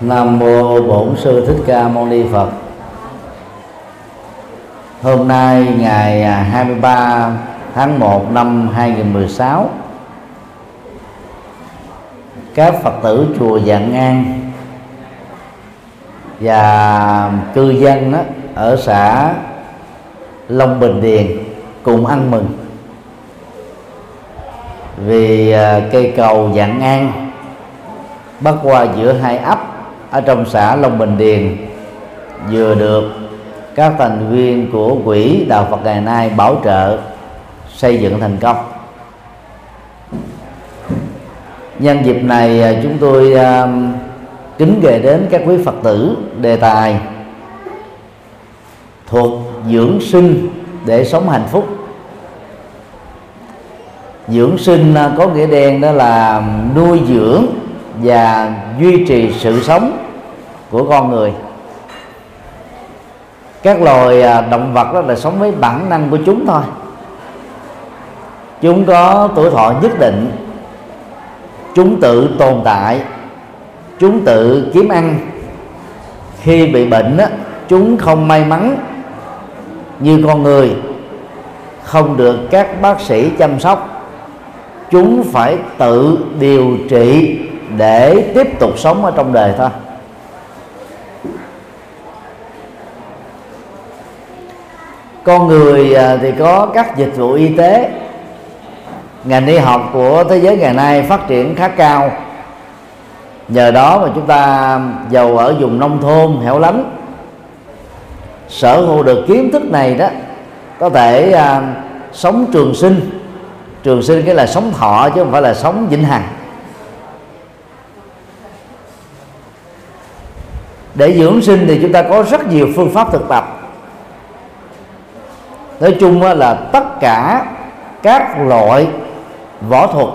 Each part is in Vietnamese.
Nam mô Bổn sư Thích Ca Mâu Ni Phật. Hôm nay ngày à, 23 tháng 1 năm 2016 các Phật tử chùa Dạng An và cư dân đó, ở xã Long Bình Điền cùng ăn mừng vì à, cây cầu Dạng An bắc qua giữa hai ấp ở trong xã Long Bình Điền vừa được các thành viên của quỹ đạo Phật ngày nay bảo trợ xây dựng thành công. Nhân dịp này à, chúng tôi uh, kính gửi đến các quý Phật tử đề tài thuộc dưỡng sinh để sống hạnh phúc. Dưỡng sinh à, có nghĩa đen đó là nuôi dưỡng và duy trì sự sống của con người. Các loài à, động vật đó là sống với bản năng của chúng thôi. Chúng có tuổi thọ nhất định. Chúng tự tồn tại. Chúng tự kiếm ăn. Khi bị bệnh đó, chúng không may mắn như con người. Không được các bác sĩ chăm sóc. Chúng phải tự điều trị để tiếp tục sống ở trong đời thôi con người à, thì có các dịch vụ y tế. Ngành y học của thế giới ngày nay phát triển khá cao. Nhờ đó mà chúng ta giàu ở vùng nông thôn hẻo lánh. Sở hữu được kiến thức này đó có thể à, sống trường sinh. Trường sinh cái là sống thọ chứ không phải là sống vĩnh hằng. Để dưỡng sinh thì chúng ta có rất nhiều phương pháp thực tập. Nói chung là tất cả các loại võ thuật,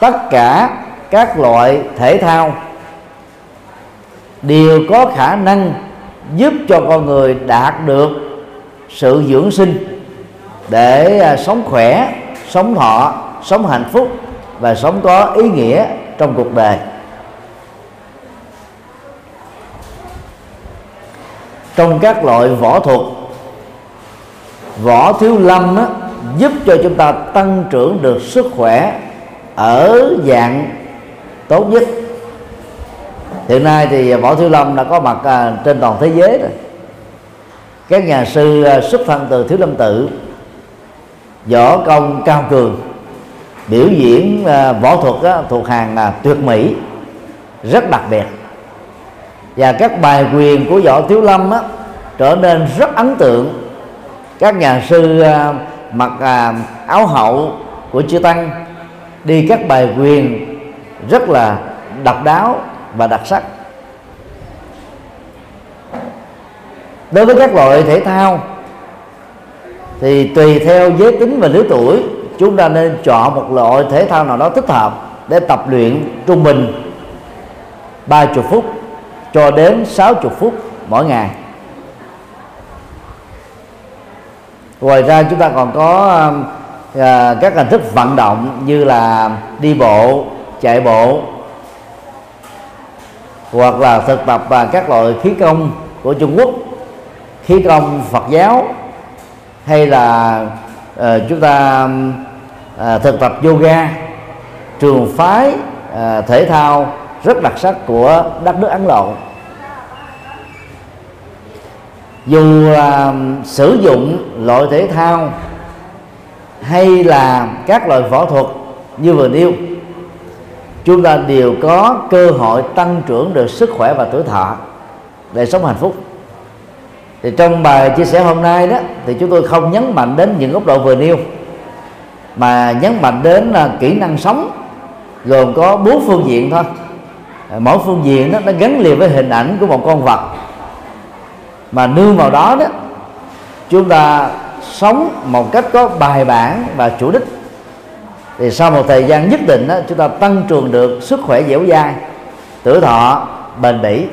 tất cả các loại thể thao đều có khả năng giúp cho con người đạt được sự dưỡng sinh để à, sống khỏe, sống thọ, sống hạnh phúc và sống có ý nghĩa trong cuộc đời. Trong các loại võ thuật võ thiếu lâm á, giúp cho chúng ta tăng trưởng được sức khỏe ở dạng tốt nhất. Hiện nay thì võ thiếu lâm đã có mặt à, trên toàn thế giới rồi. Các nhà sư à, xuất thân từ thiếu lâm tự võ công cao cường biểu diễn à, võ thuật á, thuộc hàng à, tuyệt mỹ rất đặc biệt và các bài quyền của võ thiếu lâm á, trở nên rất ấn tượng. Các nhà sư à, mặc à, áo hậu của chư tăng đi các bài quyền rất là độc đáo và đặc sắc. Đối với các loại thể thao thì tùy theo giới tính và lứa tuổi chúng ta nên chọn một loại thể thao nào đó thích hợp để tập luyện trung bình 30 phút cho đến 60 phút mỗi ngày. Ngoài ra chúng ta còn có um, à, các hình thức vận động như là đi bộ chạy bộ hoặc là thực tập và các loại khí công của Trung Quốc khí công Phật giáo hay là à, chúng ta um, à, thực tập yoga trường phái à, thể thao rất đặc sắc của đất nước Ấn Độ. Dù là sử dụng loại thể thao hay là các loại võ thuật như vừa nêu, chúng ta đều có cơ hội tăng trưởng được sức khỏe và tuổi thọ để sống hạnh phúc. Thì trong bài chia sẻ hôm nay đó, thì chúng tôi không nhấn mạnh đến những góc độ vừa nêu, mà nhấn mạnh đến là kỹ năng sống, gồm có bốn phương diện thôi. Ờ, mỗi phương diện đó nó gắn liền với hình ảnh của một con vật. Mà nương vào đó đó chúng ta sống một cách có bài bản và chủ đích. Thì sau một thời gian nhất định đó, chúng ta tăng trưởng được sức khỏe dẻo dai tuổi thọ bền bỉ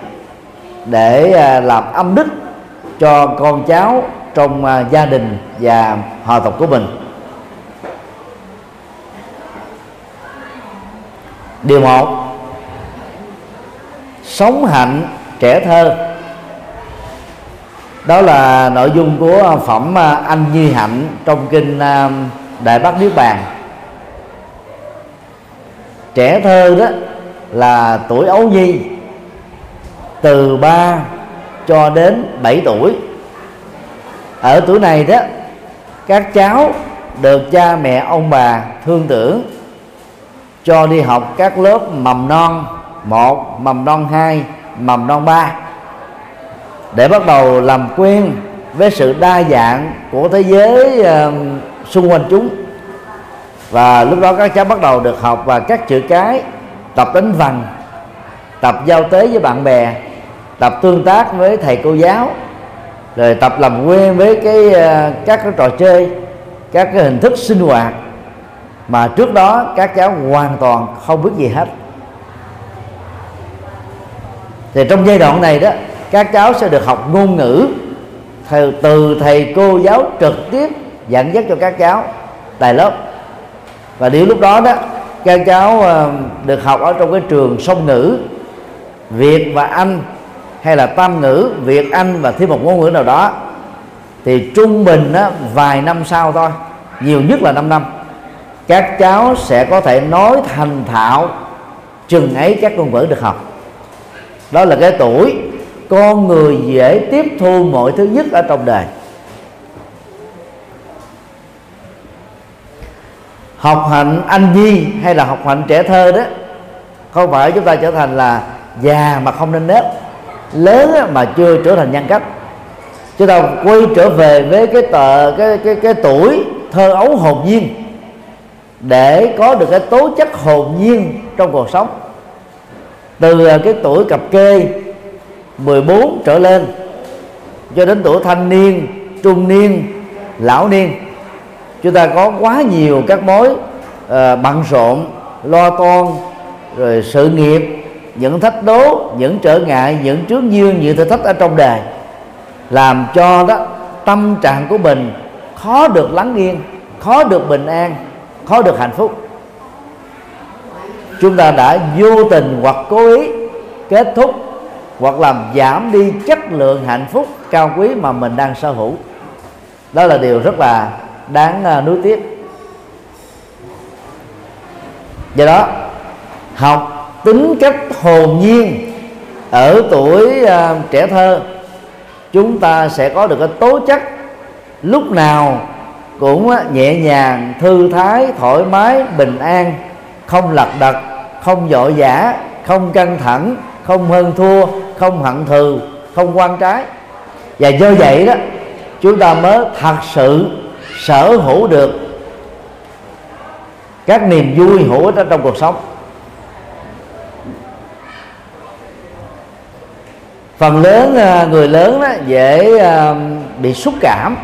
để ờ, làm âm đức cho con cháu trong ờ, gia đình và họ tộc của mình. Điều một sống hạnh, trẻ thơ. Đó là nội dung của à, phẩm à, anh Nhi Hạnh trong kinh à, Đại Bát Niết Bàn. Trẻ thơ đó là tuổi ấu nhi, từ 3 cho đến 7 tuổi. Ở tuổi này đó, các cháu được cha mẹ ông bà thương tưởng, cho đi học các lớp mầm non một mầm non hai mầm non ba. Để bắt đầu làm quen với sự đa dạng của thế giới uh, xung quanh chúng. Và lúc đó các cháu bắt đầu được học và các chữ cái tập đánh vần tập giao tế với bạn bè tập tương tác với thầy cô giáo rồi tập làm quen với cái uh, các cái trò chơi các cái hình thức sinh hoạt mà trước đó các cháu hoàn toàn không biết gì hết thì trong giai đoạn này đó các cháu sẽ được học ngôn ngữ từ thầy cô giáo trực tiếp dẫn dắt cho các cháu tại lớp. Và điều lúc đó đó các cháu ờ, được học ở trong cái trường song ngữ việt và anh hay là tam ngữ việt anh và thêm một ngôn ngữ nào đó thì trung bình á, vài năm sau thôi nhiều nhất là 5 năm các cháu sẽ có thể nói thành thạo chừng ấy các ngôn ngữ được học đó là cái tuổi con người dễ tiếp thu mọi thứ nhất ở trong đời. Học hành anh nhi hay là học hành trẻ thơ đó, không phải chúng ta trở thành là già mà không nên nếp lớn mà chưa trở thành nhân cách. Chúng ta quay trở về với cái tờ, cái cái cái tuổi thơ ấu hồn nhiên để có được cái tố chất hồn nhiên trong cuộc sống từ à, cái tuổi cặp kê 14 trở lên cho đến tuổi thanh niên trung niên lão niên chúng ta có quá nhiều các mối uh, bận rộn lo toan rồi sự nghiệp những thách đố những trở ngại những trước duyên những thử thách ở trong đời làm cho đó tâm trạng của mình khó được lắng yên khó được bình an khó được hạnh phúc chúng ta đã vô tình hoặc cố ý kết thúc hoặc làm giảm đi chất lượng hạnh phúc cao quý mà mình đang sở hữu. Đó là điều rất là đáng à, nuối tiếc. Do đó học tính cách hồn nhiên ở tuổi uh, trẻ thơ chúng ta sẽ có được cái tố chất lúc nào cũng uh, nhẹ nhàng thư thái thoải mái bình an không lật đật không vội vã không căng thẳng không hơn thua không hận thù không quan trái. Và do vậy đó chúng ta mới thật sự sở hữu được các niềm vui hữu ích ở trong cuộc sống. Phần lớn à, người lớn đó dễ à, bị xúc cảm.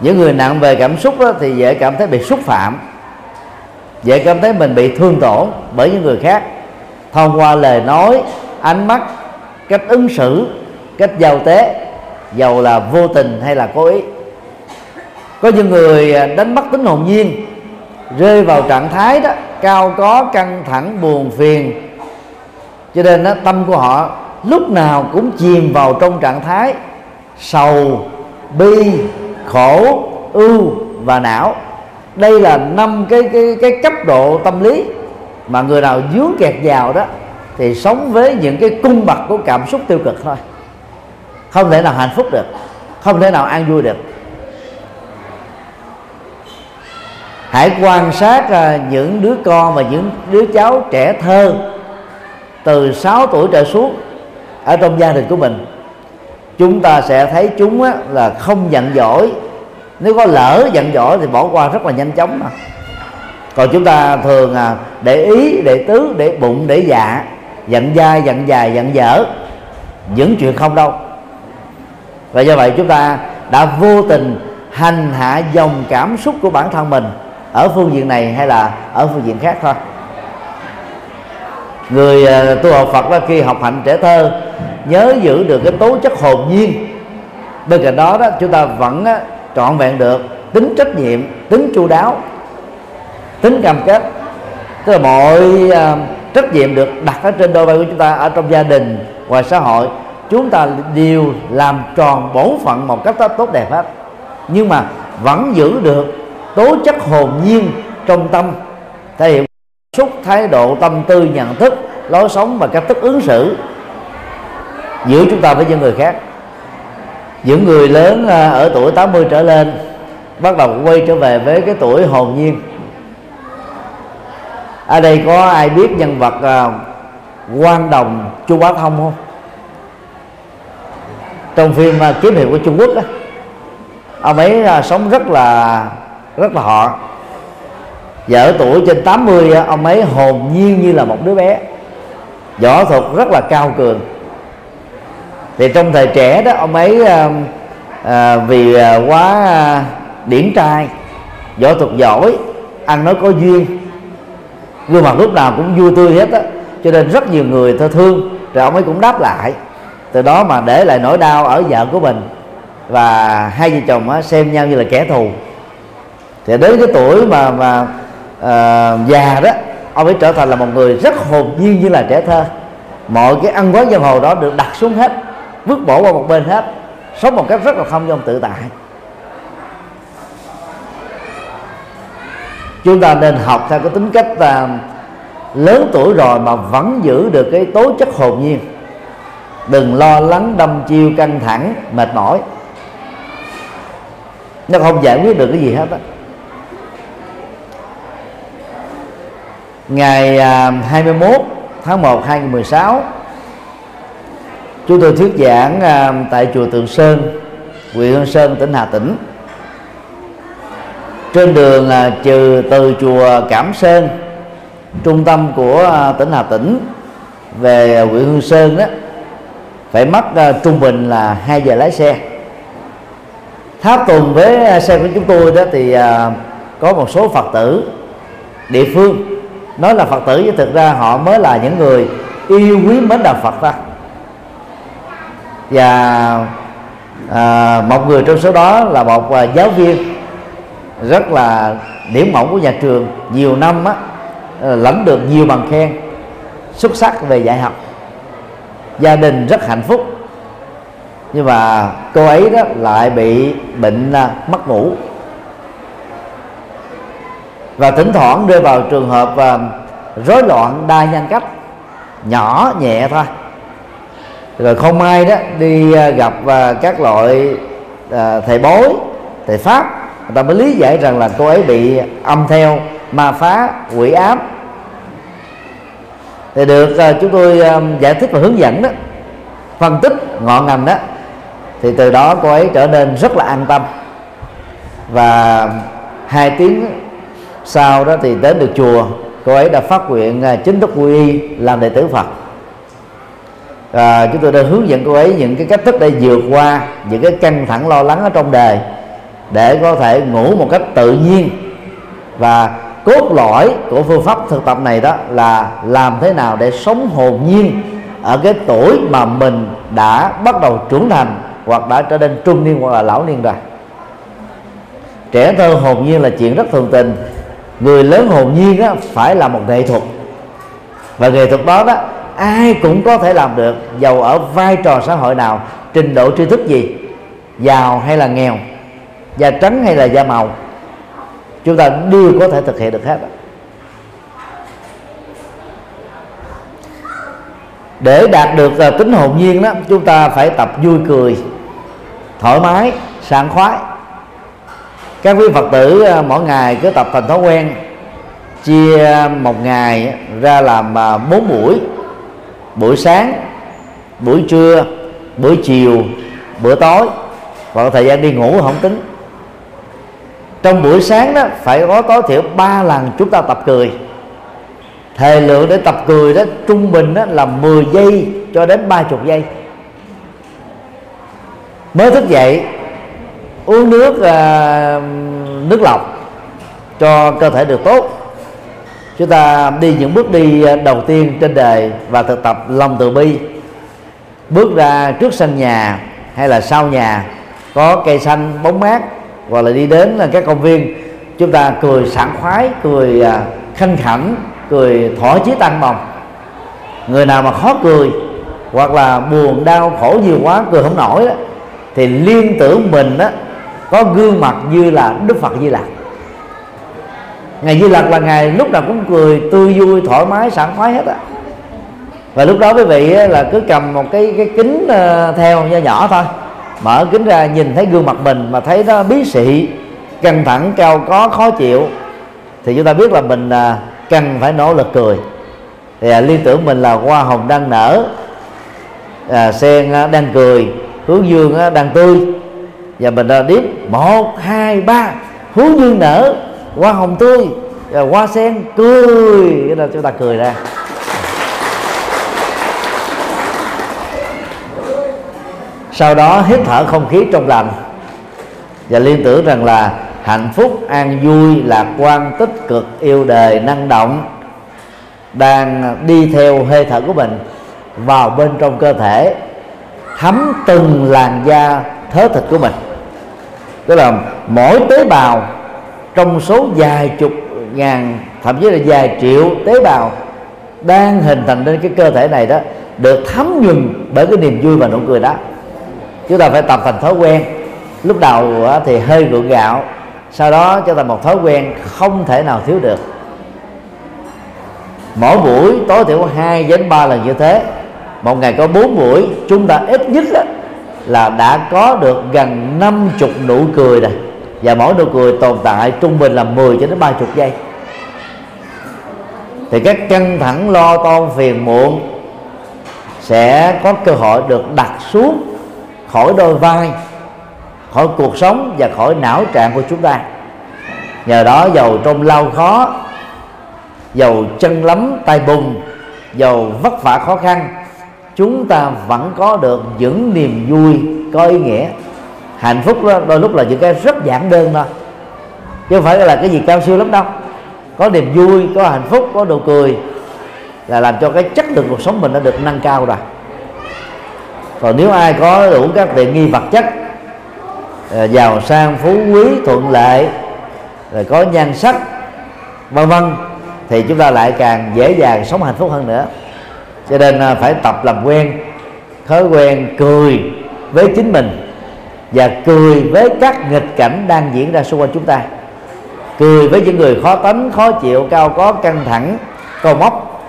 Những người nặng về cảm xúc đó, thì dễ cảm thấy bị xúc phạm dễ cảm thấy mình bị thương tổn bởi những người khác. Thông qua lời nói ánh mắt cách ứng xử cách giao tế dầu là vô tình hay là cố ý. Có những người à, đánh mất tính hồn nhiên rơi vào trạng thái đó cao có căng thẳng buồn phiền. Cho nên đó, tâm của họ lúc nào cũng chìm vào trong trạng thái sầu bi khổ ưu và não đây là năm cái cái cái cấp độ tâm lý mà người nào dướng kẹt vào đó thì sống với những cái cung bậc của cảm xúc tiêu cực thôi. Không thể nào hạnh phúc được, không thể nào an vui được. Hãy quan sát à, những đứa con và những đứa cháu trẻ thơ từ 6 tuổi trở xuống ở trong gia đình của mình. Chúng ta sẽ thấy chúng là không giận dỗi nếu có lỡ giận dỗi thì bỏ qua rất là nhanh chóng mà. Còn chúng ta thường à, để ý để tứ để bụng để dạ giận dai giận dài giận dở những chuyện không đâu. Và do vậy chúng ta đã vô tình hành hạ dòng cảm xúc của bản thân mình ở phương diện này hay là ở phương diện khác thôi. Người à, tu học Phật đó khi học hạnh trẻ thơ nhớ giữ được cái tố chất hồn nhiên. Bên cạnh đó đó chúng ta vẫn trọn vẹn được tính trách nhiệm tính chu đáo tính cam kết. Tức là mọi uh, trách nhiệm được đặt ở trên đôi vai của chúng ta ở trong gia đình ngoài xã hội chúng ta đều làm tròn bổn phận một cách tốt đẹp hết. Nhưng mà vẫn giữ được tố chất hồn nhiên trong tâm thể hiện xúc thái độ tâm tư nhận thức lối sống và cách thức ứng xử giữa chúng ta với những người khác những người lớn à, ở tuổi 80 trở lên bắt đầu quay trở về với cái tuổi hồn nhiên. Ở đây có ai biết nhân vật à, uh, quan đồng chu bá thông không? Trong phim uh, kiếm hiệp của trung quốc đó, ông ấy uh, sống rất là rất là họ. Và ở tuổi trên 80 ông ấy hồn nhiên như là một đứa bé võ thuật rất là cao cường thì trong thời trẻ đó ông ấy à, à, vì à, quá à, điển trai võ thuật giỏi ăn nói có duyên gương mặt lúc nào cũng vui tươi hết á cho nên rất nhiều người thơ thương. Rồi ông ấy cũng đáp lại. Từ đó mà để lại nỗi đau ở vợ của mình. Và hai vợ chồng á, xem nhau như là kẻ thù. Thì đến cái tuổi mà mà uh, già đó ông ấy trở thành là một người rất hồn nhiên như là trẻ thơ. Mọi cái ăn quán giang hồ đó được đặt xuống hết vứt bỏ qua một bên hết. Sống một cách rất là không dong tự tại. Chúng ta nên học theo cái tính cách là lớn tuổi rồi mà vẫn giữ được cái tố chất hồn nhiên. Đừng lo lắng đâm chiêu căng thẳng, mệt mỏi. Nó không giải quyết được cái gì hết á. Ngày à, 21 tháng 1 2016 chúng tôi thuyết giảng à, tại chùa Tượng Sơn, huyện Hương Sơn, tỉnh Hà Tĩnh. Trên đường à, trừ từ chùa Cảm Sơn, trung tâm của à, tỉnh Hà Tĩnh về huyện Hương Sơn đó, phải mất trung bình là 2 giờ lái xe. Tháp tùng với xe của chúng tôi đó thì có một số phật tử địa phương. Nói là phật tử chứ thực ra họ mới là những người yêu quý mến đạo phật ta và à, một người trong số đó là một à, giáo viên rất là điểm mẫu của nhà trường nhiều năm á ờ, lãnh được nhiều bằng khen xuất sắc về dạy học. Gia đình rất hạnh phúc. Nhưng mà cô ấy đó lại bị bệnh à, mất ngủ. Và thỉnh thoảng rơi vào trường hợp à, rối loạn đa nhân cách nhỏ nhẹ thôi rồi không may đó đi à, gặp à, các loại à, thầy bói thầy pháp. Người ta mới lý giải rằng là cô ấy bị âm theo, ma phá, quỷ ám. Thì được chúng tôi giải thích và hướng dẫn đó, phân tích ngọn ngành đó. Thì từ đó cô ấy trở nên rất là an tâm. Và hai tiếng sau đó thì đến được chùa, cô ấy đã phát nguyện chính thức quy y làm đệ tử phật à, chúng tôi đã hướng dẫn cô ấy những cái cách thức để vượt qua những cái căng thẳng lo lắng ở trong đời để có thể ngủ một cách tự nhiên. Và cốt lõi của phương pháp thực tập này đó là làm thế nào để sống hồn nhiên ở cái tuổi mà mình đã bắt đầu trưởng thành hoặc đã trở nên trung niên hoặc là lão niên rồi. Trẻ thơ hồn nhiên là chuyện rất thường tình. Người lớn hồn nhiên á, phải là một nghệ thuật. Và nghệ thuật đó đó ai cũng có thể làm được, giàu ở vai trò xã hội nào, trình độ tri thức gì, giàu hay là nghèo, da trắng hay là da màu, chúng ta đều có thể thực hiện được hết. Để đạt được à, tính hồn nhiên đó, chúng ta phải tập vui cười, thoải mái, sảng khoái. Các quý phật tử à, mỗi ngày cứ tập thành thói quen, chia một ngày ra làm à, bốn buổi buổi sáng buổi trưa buổi chiều bữa tối. Và thời gian đi ngủ không tính. Trong buổi sáng đó phải có tối thiểu ba lần chúng ta tập cười. Thời lượng để tập cười đó trung bình đó là 10 giây cho đến 30 giây. Mới thức dậy uống nước uh, nước lọc cho cơ thể được tốt chúng ta đi những bước đi à, đầu tiên trên đời và thực tập lòng từ bi. Bước ra trước sân nhà hay là sau nhà có cây xanh bóng mát hoặc là đi đến là các công viên chúng ta cười sảng khoái cười à, khanh khảnh cười thỏa chí tăng bồng người nào mà khó cười hoặc là buồn đau khổ nhiều quá cười không nổi đó, thì liên tưởng mình đó có gương mặt như là đức phật di lặc ngày di lặc là ngày lúc nào cũng cười tươi vui thoải mái sảng khoái hết á. Và lúc đó quý vị là cứ cầm một cái cái kính ờ, theo nho nhỏ thôi. Mở kính ra nhìn thấy gương mặt mình mà thấy nó bí sĩ căng thẳng cao có khó chịu thì chúng ta biết là mình à, cần phải nỗ lực cười. Thì à, liên tưởng mình là hoa hồng đang nở à, sen đang cười hướng dương đang tươi. Và mình à, đếm một hai ba hướng dương nở hoa hồng tươi à, hoa sen cười. Cái là chúng ta cười ra. Sau đó hít thở không khí trong lành và liên tưởng rằng là hạnh phúc, an vui, lạc quan, tích cực, yêu đời, năng động đang đi theo hơi thở của mình vào bên trong cơ thể, thấm từng làn da thớ thịt của mình. Tức là mỗi tế bào trong số vài chục ngàn, thậm chí là vài triệu tế bào đang hình thành nên cái cơ thể này đó, được thấm nhuần bởi cái niềm vui và nụ cười đó. Chúng ta phải tập thành thói quen. Lúc đầu thì hơi gượng gạo, sau đó cho thành một thói quen không thể nào thiếu được. Mỗi buổi, tối thiểu 2 đến 3 lần như thế. Một ngày có 4 buổi, chúng ta ít nhất là đã có được gần 50 nụ cười rồi và mỗi nụ cười tồn tại trung bình là 10 cho đến 30 giây. Thì các căng thẳng lo toan phiền muộn sẽ có cơ hội được đặt xuống khỏi đôi vai, khỏi cuộc sống và khỏi não trạng của chúng ta. Nhờ đó giàu trong lao khó giàu chân lắm tay bùng giàu vất vả khó khăn, chúng ta vẫn có được những niềm vui, có ý nghĩa hạnh phúc đó, đôi lúc là những cái rất giản đơn thôi chứ không phải là cái gì cao siêu lắm đâu. Có niềm vui, có hạnh phúc, có nụ cười là làm cho cái chất lượng cuộc sống mình nó được nâng cao rồi. Còn nếu ai có đủ các tiện nghi vật chất à, giàu sang, phú quý, thuận lợi, rồi có nhan sắc, vân vân, thì chúng ta lại càng dễ dàng sống hạnh phúc hơn nữa. Cho nên à, phải tập làm quen, thói quen cười với chính mình và cười với các nghịch cảnh đang diễn ra xung quanh chúng ta. Cười với những người khó tính khó chịu, cao có, căng thẳng câu móc.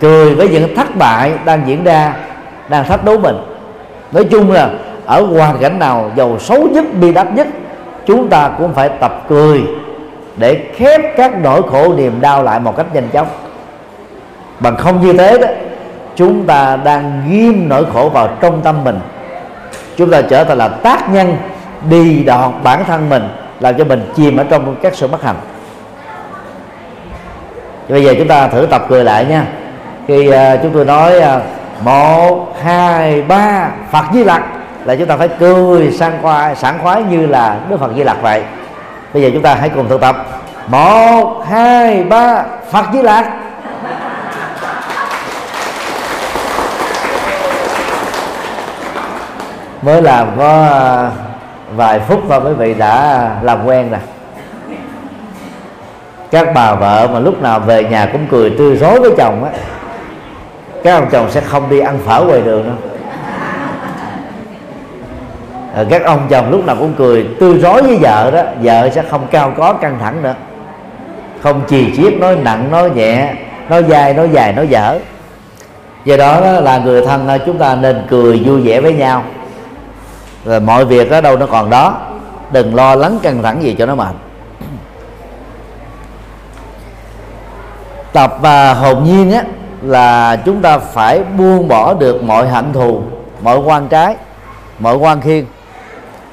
Cười với những thất bại đang diễn ra, đang thách đố mình. Nói chung là, ở hoàn cảnh nào giàu xấu nhất, bi đát nhất, chúng ta cũng phải tập cười để khép các nỗi khổ niềm đau lại một cách nhanh chóng. Bằng không như thế đó, chúng ta đang ghim nỗi khổ vào trong tâm mình chúng ta trở thành là tác nhân đi đọt bản thân mình làm cho mình chìm ở trong các sự bất hạnh. Bây giờ chúng ta thử tập cười lại nha. Khi uh, chúng tôi nói uh, một hai ba phật di lặc là chúng ta phải cười sang khoái sảng khoái như là đức phật di lặc vậy. Bây giờ chúng ta hãy cùng thực tập. Một hai ba phật di lặc. Mới làm có à, vài phút thôi quý vị đã làm quen rồi các bà vợ mà lúc nào về nhà cũng cười tươi rối với chồng á. Các ông chồng sẽ không đi ăn phở ngoài đường đâu. Ờ, các ông chồng lúc nào cũng cười tươi rói với vợ đó vợ sẽ không cao có căng thẳng nữa. Không chì chiết nói nặng nói nhẹ nói dài nói dài nói dở. Do đó, đó là người thân à, chúng ta nên cười vui vẻ với nhau rồi mọi việc ở đâu nó còn đó. Đừng lo lắng căng thẳng gì cho nó mệt. Tập và hồn nhiên á, là chúng ta phải buông bỏ được mọi hận thù, mọi quan trái, mọi quan khiên.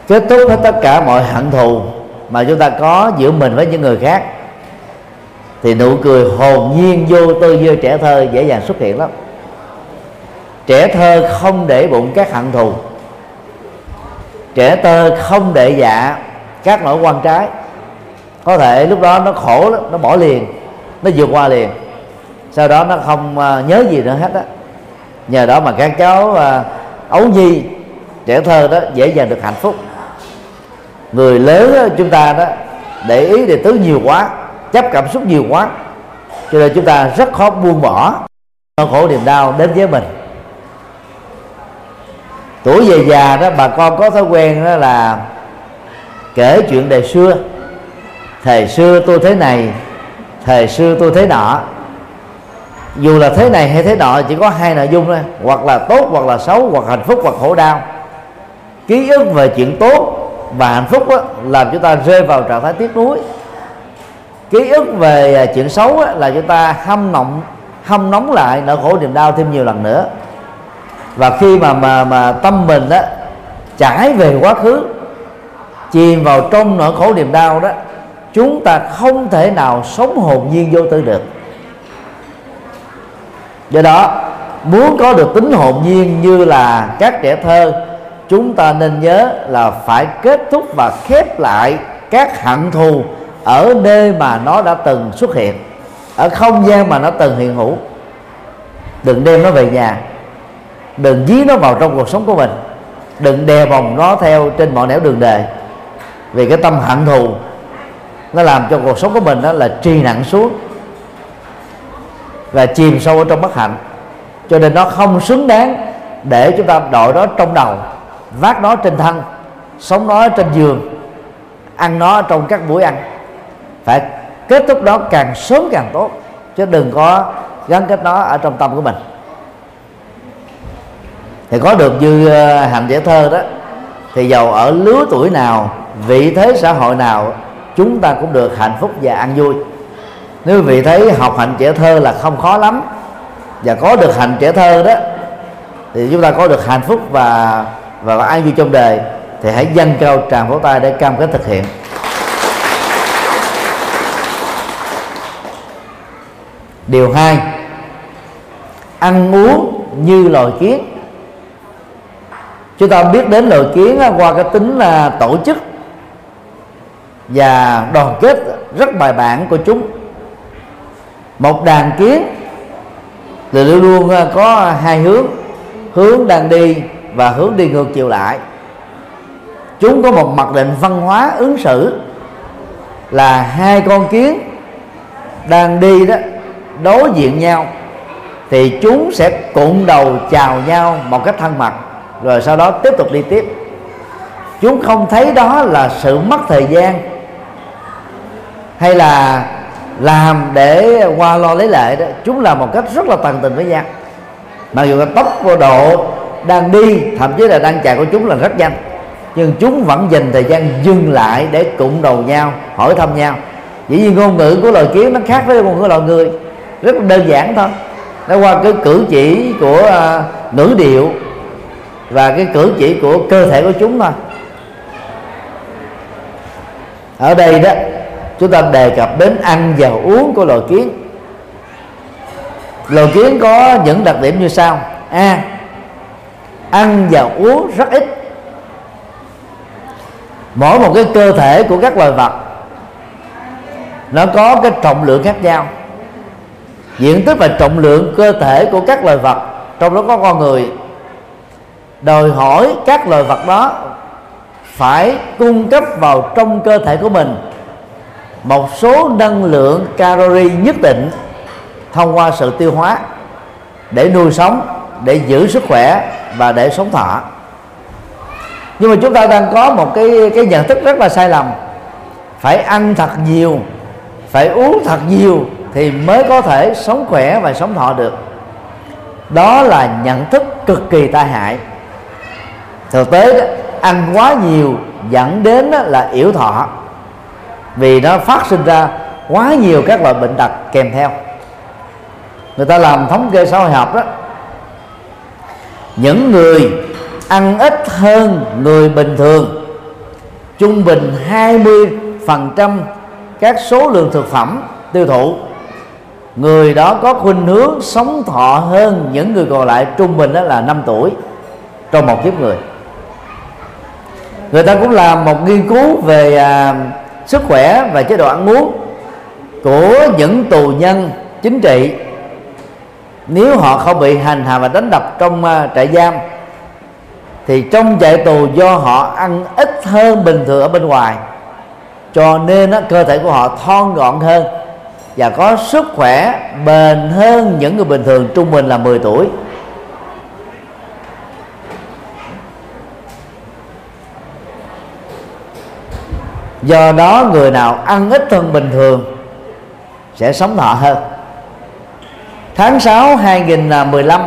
Kết thúc hết tất cả mọi hận thù mà chúng ta có giữa mình với những người khác, thì nụ cười hồn nhiên vô tư, như trẻ thơ dễ dàng xuất hiện lắm. Trẻ thơ không để bụng các hận thù trẻ thơ không để dạ các nỗi quan trái. Có thể lúc đó nó khổ lắm, nó bỏ liền nó vượt qua liền. Sau đó nó không à, nhớ gì nữa hết á. Nhờ đó mà các cháu à, ấu nhi trẻ thơ đó dễ dàng được hạnh phúc. Người lớn đó, chúng ta đó để ý để tứ nhiều quá chấp cảm xúc nhiều quá cho nên chúng ta rất khó buông bỏ. Nỗi khổ niềm đau đến với mình tuổi về già đó bà con có thói quen đó là kể chuyện đời xưa. Thời xưa tôi thế này thời xưa tôi thế nọ. Dù là thế này hay thế nọ chỉ có hai nội dung thôi. Hoặc là tốt hoặc là xấu hoặc hạnh phúc hoặc khổ đau. Ký ức về chuyện tốt và hạnh phúc đó, làm chúng ta rơi vào trạng thái tiếc nuối. Ký ức về à, chuyện xấu đó, là chúng ta hâm nọng hâm nóng lại nỗi khổ niềm đau thêm nhiều lần nữa và khi mà mà mà tâm mình đó trải về quá khứ, chìm vào trong nỗi khổ niềm đau đó, chúng ta không thể nào sống hồn nhiên vô tư được. Do đó, muốn có được tính hồn nhiên như là các trẻ thơ, chúng ta nên nhớ là phải kết thúc và khép lại các hận thù ở nơi mà nó đã từng xuất hiện, ở không gian mà nó từng hiện hữu. Đừng đem nó về nhà đừng dí nó vào trong cuộc sống của mình. Đừng đè vòng nó theo trên mọi nẻo đường đời vì cái tâm hận thù, nó làm cho cuộc sống của mình đó là trì nặng xuống và chìm sâu ở trong bất hạnh. Cho nên nó không xứng đáng để chúng ta đội nó trong đầu, vác nó trên thân, sống nó trên giường, ăn nó trong các buổi ăn. Phải kết thúc đó càng sớm càng tốt, chứ đừng có gắn kết nó ở trong tâm của mình thì có được như ờ, hạnh thơ đó thì giàu ở lứa tuổi nào vị thế xã hội nào chúng ta cũng được hạnh phúc và ăn vui. Nếu vị thấy học hạnh trẻ thơ là không khó lắm và có được hạnh trẻ thơ đó thì chúng ta có được hạnh phúc và và an vui trong đời thì hãy dâng cao tràng vỗ tay để cam kết thực hiện. Điều hai ăn uống như loài kiến chúng ta biết đến nội kiến qua cái tính là tổ chức và đoàn kết rất bài bản của chúng. Một đàn kiến thì luôn luôn à, có hai hướng hướng đang đi và hướng đi ngược chiều lại. Chúng có một mặc định văn hóa ứng xử là hai con kiến đang đi đó, đối diện nhau thì chúng sẽ cụm đầu chào nhau một cách thân mật rồi sau đó tiếp tục đi tiếp. Chúng không thấy đó là sự mất thời gian hay là làm để qua lo lấy lệ đó. Chúng làm một cách rất là tận tình với nhau. Mặc dù cái tốc độ đang đi thậm chí là đang chạy của chúng là rất nhanh nhưng chúng vẫn dành thời gian dừng lại để cụng đầu nhau hỏi thăm nhau. Dĩ nhiên ngôn ngữ của loài kiến nó khác với ngôn ngữ loài người rất đơn giản thôi. Nó qua cái cử chỉ của uh, ngữ điệu và cái cử chỉ của cơ thể của chúng thôi. Ở đây đó, chúng ta đề cập đến ăn và uống của loài kiến. Loài kiến có những đặc điểm như sau. A, ăn và uống rất ít. Mỗi một cái cơ thể của các loài vật, nó có cái trọng lượng khác nhau. Diện tích và trọng lượng cơ thể của các loài vật, trong đó có con người đòi hỏi các loài vật đó phải cung cấp vào trong cơ thể của mình một số năng lượng calorie nhất định thông qua sự tiêu hóa để nuôi sống, để giữ sức khỏe và để sống thọ. Nhưng mà chúng ta đang có một cái cái nhận thức rất là sai lầm. Phải ăn thật nhiều, phải uống thật nhiều thì mới có thể sống khỏe và sống thọ được. Đó là nhận thức cực kỳ tai hại thực tế đó, ăn quá nhiều dẫn đến là yểu thọ. Vì nó phát sinh ra quá nhiều các loại bệnh tật kèm theo. Người ta làm thống kê xã hội học đó những người ăn ít hơn người bình thường trung bình 20% các số lượng thực phẩm tiêu thụ người đó có khuynh hướng sống thọ hơn những người còn lại trung bình đó là 5 tuổi trong một kiếp người người ta cũng làm một nghiên cứu về à, sức khỏe và chế độ ăn uống của những tù nhân chính trị. Nếu họ không bị hành hạ và đánh đập trong uh, trại giam thì trong trại tù do họ ăn ít hơn bình thường ở bên ngoài cho nên đó, cơ thể của họ thon gọn hơn và có sức khỏe bền hơn những người bình thường trung bình là 10 tuổi. Do đó người nào ăn ít hơn bình thường sẽ sống thọ hơn. Tháng 6 2015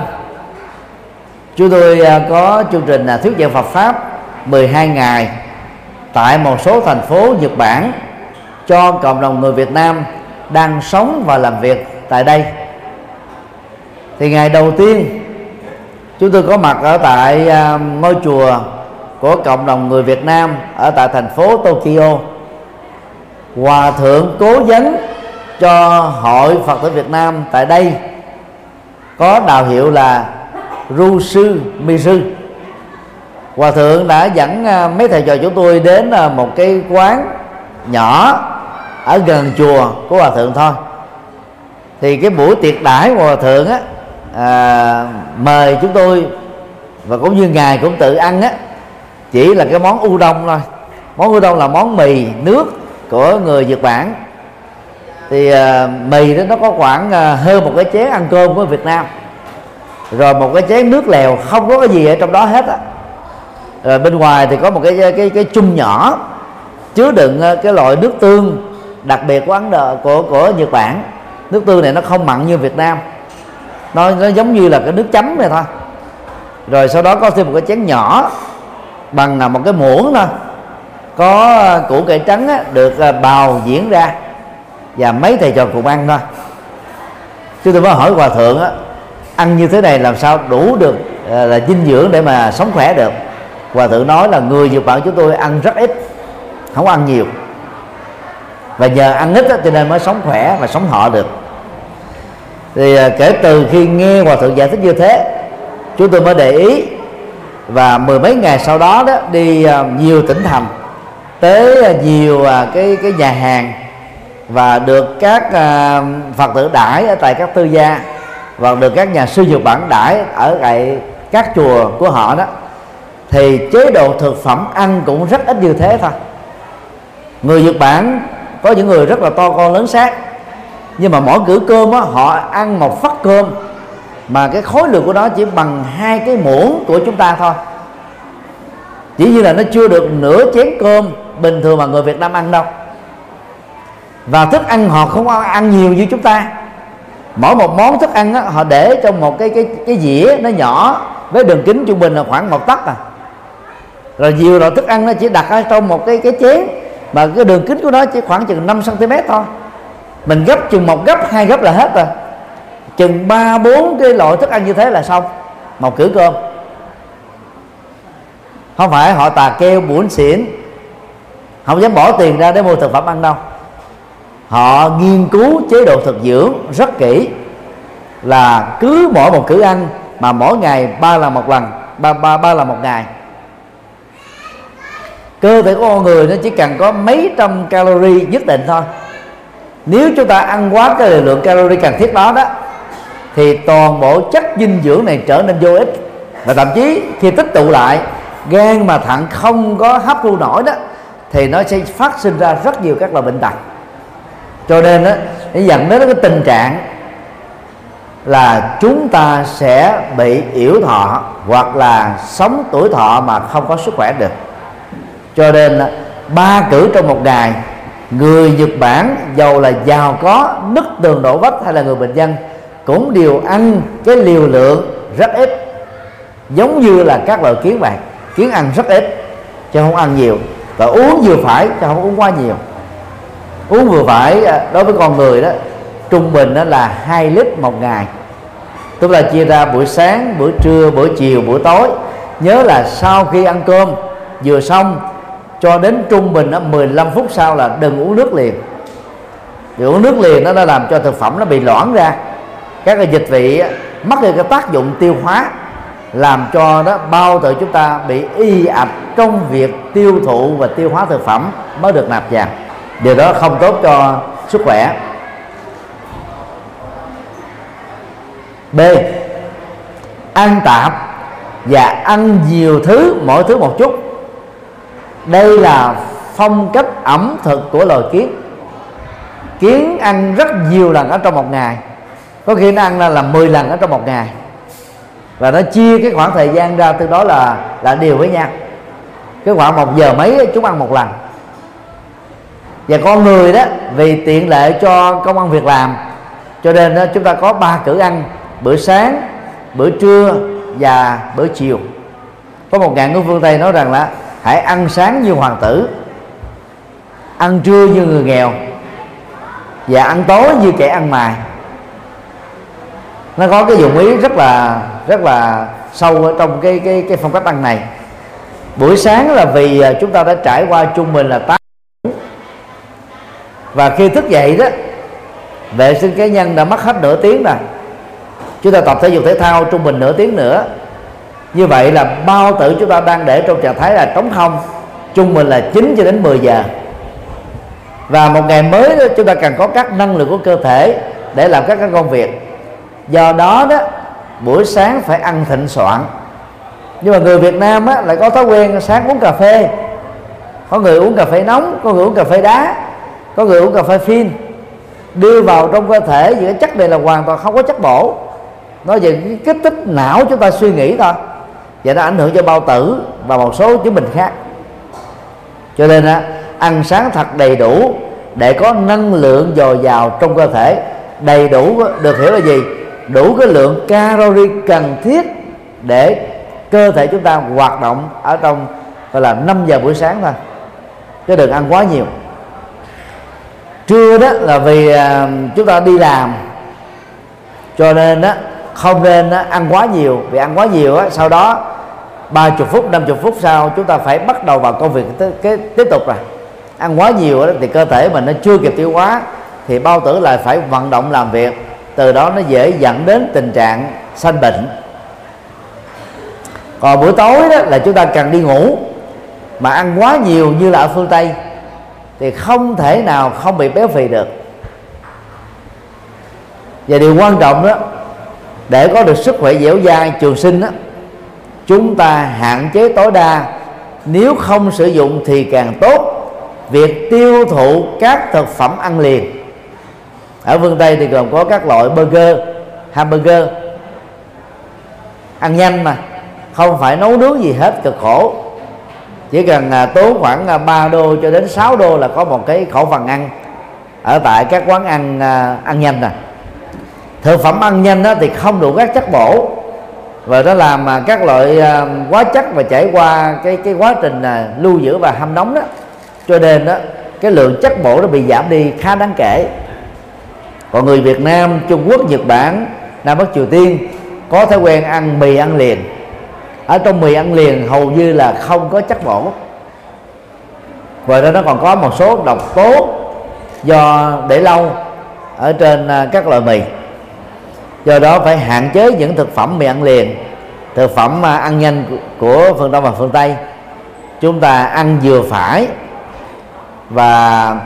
chúng tôi à, có chương trình là thuyết giảng Phật pháp 12 ngày tại một số thành phố Nhật Bản cho cộng đồng người Việt Nam đang sống và làm việc tại đây. Thì ngày đầu tiên, chúng tôi có mặt ở tại à, ngôi chùa của cộng đồng người Việt Nam ở tại thành phố Tokyo. Hòa thượng cố vấn cho hội Phật tử Việt Nam tại đây có đạo hiệu là Ru sư Mi sư. Hòa thượng đã dẫn à, mấy thầy trò chúng tôi đến à, một cái quán nhỏ ở gần chùa của hòa thượng thôi. Thì cái buổi tiệc đãi của hòa thượng á à, mời chúng tôi và cũng như ngài cũng tự ăn á chỉ là cái món u đông thôi. Món u đông là món mì nước của người Nhật Bản. Thì uh, mì đó nó có khoảng uh, hơn một cái chén ăn cơm của Việt Nam. Rồi một cái chén nước lèo không có cái gì ở trong đó hết á. Rồi bên ngoài thì có một cái cái cái chung nhỏ chứa đựng à, cái loại nước tương đặc biệt của ấn độ của của nhật bản. Nước tương này nó không mặn như việt nam. Nó nó giống như là cái nước chấm này thôi. Rồi sau đó có thêm một cái chén nhỏ bằng là một cái muỗng thôi. Có ờ, củ cải trắng á, được ờ, bào diễn ra và mấy thầy trò cùng ăn thôi. Chúng tôi mới hỏi hòa thượng á, ăn như thế này làm sao đủ được ờ, là dinh dưỡng để mà sống khỏe được? Hòa thượng nói là người nhật bản chúng tôi ăn rất ít không ăn nhiều. Và nhờ ăn ít á, cho nên mới sống khỏe và sống thọ được. Thì kể từ khi nghe hòa thượng giải thích như thế chúng tôi mới để ý và mười mấy ngày sau đó đó đi à, nhiều tỉnh thành tới à, nhiều à, cái cái nhà hàng và được các phật tử đãi ở tại các tư gia và được các nhà sư dược bản đãi ở tại các chùa của họ đó. Thì chế độ thực phẩm ăn cũng rất ít như thế thôi. Người Nhật Bản có những người rất là to con lớn xác nhưng mà mỗi cử cơm á, họ ăn một phát cơm mà cái khối lượng của nó chỉ bằng hai cái muỗng của chúng ta thôi. Chỉ như là nó chưa được nửa chén cơm bình thường mà người Việt Nam ăn đâu. Và thức ăn họ không ăn nhiều như chúng ta. Mỗi một món thức ăn đó họ để trong một cái cái cái dĩa nó nhỏ với đường kính trung bình là khoảng một tấc à. Rồi nhiều loại thức ăn nó chỉ đặt ở trong một cái cái chén, mà cái đường kính của nó chỉ khoảng chừng 5 cm thôi. Mình gấp chừng một gấp, hai gấp là hết rồi chừng ba, bốn cái loại thức ăn như thế là xong. Một cử cơm. Không phải, họ tà keo buồn xỉn. Không dám bỏ tiền ra để mua thực phẩm ăn đâu. Họ nghiên cứu chế độ thực dưỡng rất kỹ là cứ mỗi một cử ăn mà mỗi ngày ba lần một lần, ba ba ba lần một ngày. Cơ thể của con người nó chỉ cần có mấy trăm calorie nhất định thôi. Nếu chúng ta ăn quá cái lượng calorie cần thiết đó đó thì toàn bộ chất dinh dưỡng này trở nên vô ích. Và thậm chí khi tích tụ lại gan mà thận không có hấp thu nổi đó thì nó sẽ phát sinh ra rất nhiều các loại bệnh tật. Cho nên đó, nó dẫn đến cái tình trạng là chúng ta sẽ bị yểu thọ hoặc là sống tuổi thọ mà không có sức khỏe được. Cho nên ba cử trong một ngày người Nhật Bản giàu là giàu có nứt tường đổ vách hay là người bình dân cũng đều ăn cái liều lượng rất ít. Giống như là các loại kiến vậy kiến ăn rất ít chứ không ăn nhiều. Và uống vừa phải chứ không uống quá nhiều. Uống vừa phải à, đối với con người đó trung bình đó là 2 lít một ngày. Tức là chia ra buổi sáng buổi trưa buổi chiều buổi tối. Nhớ là sau khi ăn cơm vừa xong cho đến trung bình đó, 15 phút sau là đừng uống nước liền. Vì uống nước liền nó đã làm cho thực phẩm nó bị loãng ra các cái dịch vị mất đi cái tác dụng tiêu hóa, làm cho đó bao tử chúng ta bị y ạch trong việc tiêu thụ và tiêu hóa thực phẩm mới được nạp vào. Điều đó không tốt cho sức khỏe. B. Ăn tạp và ăn nhiều thứ, mỗi thứ một chút. Đây là phong cách ẩm thực của loài kiến. Kiến ăn rất nhiều lần ở trong một ngày có khi nó ăn là, là 10 lần ở trong một ngày. Và nó chia cái khoảng thời gian ra từ đó là là đều với nhau. Cái khoảng một giờ mấy chúng ăn một lần. Và con người đó vì tiện lợi cho công ăn việc làm cho nên đó, chúng ta có ba cử ăn bữa sáng bữa trưa và bữa chiều. Có một ngạn ngữ phương tây nói rằng là hãy ăn sáng như hoàng tử ăn trưa như người nghèo và ăn tối như kẻ ăn mài nó có cái dụng ý rất là rất là sâu ở trong cái cái cái phong cách ăn này. Buổi sáng là vì à, chúng ta đã trải qua trung bình là tám và khi thức dậy đó vệ sinh cá nhân đã mất hết nửa tiếng rồi. Chúng ta tập thể dục thể thao trung bình nửa tiếng nữa. Như vậy là bao tử chúng ta đang để trong trạng thái là trống không trung bình là 9 cho đến 10 giờ. Và một ngày mới đó, chúng ta cần có các năng lượng của cơ thể để làm các cái công việc do đó đó buổi sáng phải ăn thịnh soạn. Nhưng mà người Việt Nam á, lại có thói quen sáng uống cà phê. Có người uống cà phê nóng có người uống cà phê đá có người uống cà phê phin. Đưa vào trong cơ thể những cái chất này là hoàn toàn không có chất bổ. Nó về cái kích thích não chúng ta suy nghĩ thôi. Và nó ảnh hưởng cho bao tử và một số chứng bệnh khác. Cho nên á, ăn sáng thật đầy đủ để có năng lượng dồi dào trong cơ thể. Đầy đủ được hiểu là gì? Đủ cái lượng calori cần thiết để cơ thể chúng ta hoạt động ở trong gọi là 5 giờ buổi sáng thôi. Chứ đừng ăn quá nhiều. Trưa đó là vì à, chúng ta đi làm cho nên đó không nên đó, ăn quá nhiều. Vì ăn quá nhiều á, sau đó 30 phút 50 phút sau chúng ta phải bắt đầu vào công việc cái, cái tiếp tục rồi. Ăn quá nhiều đó, thì cơ thể mình nó chưa kịp tiêu hóa thì bao tử lại phải vận động làm việc từ đó nó dễ dẫn đến tình trạng sanh bệnh. Còn buổi tối đó là chúng ta cần đi ngủ, mà ăn quá nhiều như là ở phương tây, thì không thể nào không bị béo phì được. Và điều quan trọng đó, để có được sức khỏe dẻo dai trường sinh đó, chúng ta hạn chế tối đa, nếu không sử dụng thì càng tốt, việc tiêu thụ các thực phẩm ăn liền ở phương tây thì gồm có các loại burger, hamburger. Ăn nhanh mà, không phải nấu nướng gì hết, cực khổ. Chỉ cần à, tốn khoảng à, 3 đô cho đến 6 đô là có một cái khẩu phần ăn ở tại các quán ăn à, ăn nhanh nè. Thực phẩm ăn nhanh đó thì không đủ các chất bổ và nó làm mà các loại quá hóa chất và trải qua cái cái quá trình lưu giữ và hâm nóng đó. Cho nên đó cái lượng chất bổ nó bị giảm đi khá đáng kể còn người Việt Nam, Trung Quốc, Nhật Bản, Nam Bắc Triều Tiên có thói quen ăn mì ăn liền. Ở trong mì ăn liền hầu như là không có chất bổ. Và đó nó còn có một số độc tố do để lâu ở trên à, các loại mì. Do đó phải hạn chế những thực phẩm mì ăn liền, thực phẩm à, ăn nhanh của phương đông và phương tây. Chúng ta ăn vừa phải và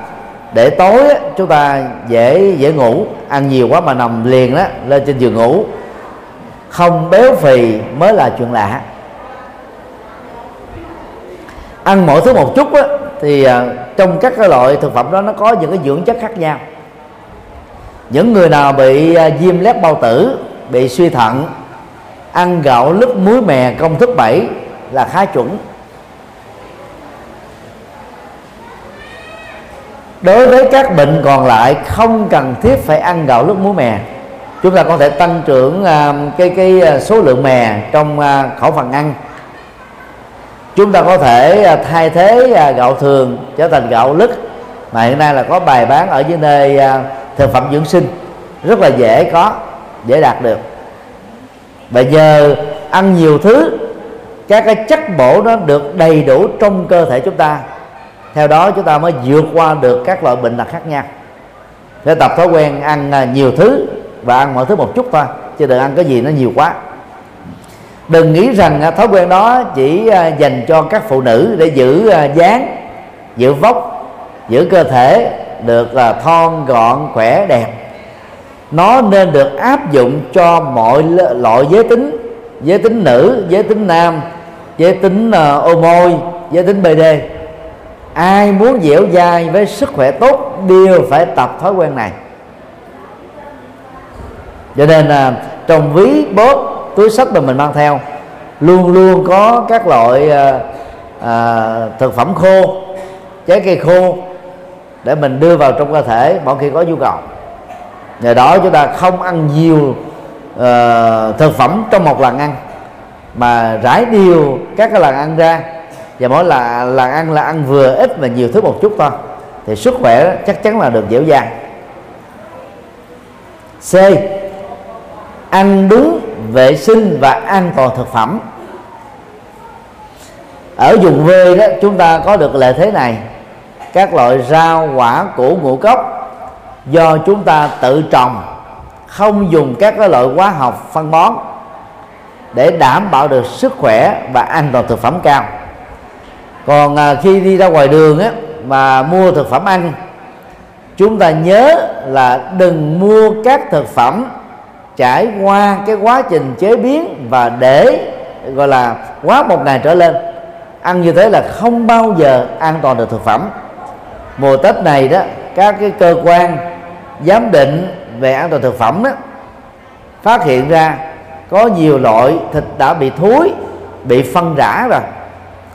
để tối chúng ta dễ dễ ngủ. Ăn nhiều quá mà nằm liền đó lên trên giường ngủ. Không béo phì mới là chuyện lạ. Ăn mỗi thứ một chút á, thì à, trong các cái loại thực phẩm đó nó có những cái dưỡng chất khác nhau. Những người nào bị à, viêm lép bao tử bị suy thận ăn gạo lứt muối mè công thức 7 là khá chuẩn. Đối với các bệnh còn lại không cần thiết phải ăn gạo lứt muối mè. Chúng ta có thể tăng trưởng uh, cái cái à, số lượng mè trong uh, khẩu phần ăn. Chúng ta có thể uh, thay thế uh, gạo thường trở thành gạo lứt. Mà hiện nay là có bài bán ở dưới nơi uh, thực phẩm dưỡng sinh. Rất là dễ có dễ đạt được. Và giờ ăn nhiều thứ các cái chất bổ nó được đầy đủ trong cơ thể chúng ta theo đó chúng ta mới vượt qua được các loại bệnh tật khác nhau. Để tập thói quen ăn à, nhiều thứ và ăn mọi thứ một chút thôi, chứ đừng ăn cái gì nó nhiều quá. Đừng nghĩ rằng à, thói quen đó chỉ à, dành cho các phụ nữ để giữ dáng, giữ vóc, giữ cơ thể được là thon, gọn, khỏe, đẹp. Nó nên được áp dụng cho mọi loại giới tính giới tính nữ, giới tính nam, giới tính ô môi, giới tính bd ai muốn dẻo dai với sức khỏe tốt đều phải tập thói quen này. Cho nên là trong ví bóp túi sách mà mình mang theo luôn luôn có các loại à, à, thực phẩm khô trái cây khô để mình đưa vào trong cơ thể mỗi khi có nhu cầu. Nhờ đó chúng ta không ăn nhiều à, thực phẩm trong một lần ăn mà rải đều các cái lần ăn ra và mỗi là là ăn là ăn vừa ít và nhiều thứ một chút thôi. Thì sức khỏe chắc chắn là được dẻo dai C. Ăn đúng vệ sinh và an toàn thực phẩm. Ở vùng quê đó, chúng ta có được lợi thế này. Các loại rau, quả, củ, ngũ cốc do chúng ta tự trồng, không dùng các loại hóa học phân bón để đảm bảo được sức khỏe và an toàn thực phẩm cao còn à, khi đi ra ngoài đường á mà mua thực phẩm ăn chúng ta nhớ là đừng mua các thực phẩm trải qua cái quá trình chế biến và để gọi là quá một ngày trở lên. Ăn như thế là không bao giờ an toàn được thực phẩm. Mùa tết này đó các cái cơ quan giám định về an toàn thực phẩm đó phát hiện ra có nhiều loại thịt đã bị thối, bị phân rã rồi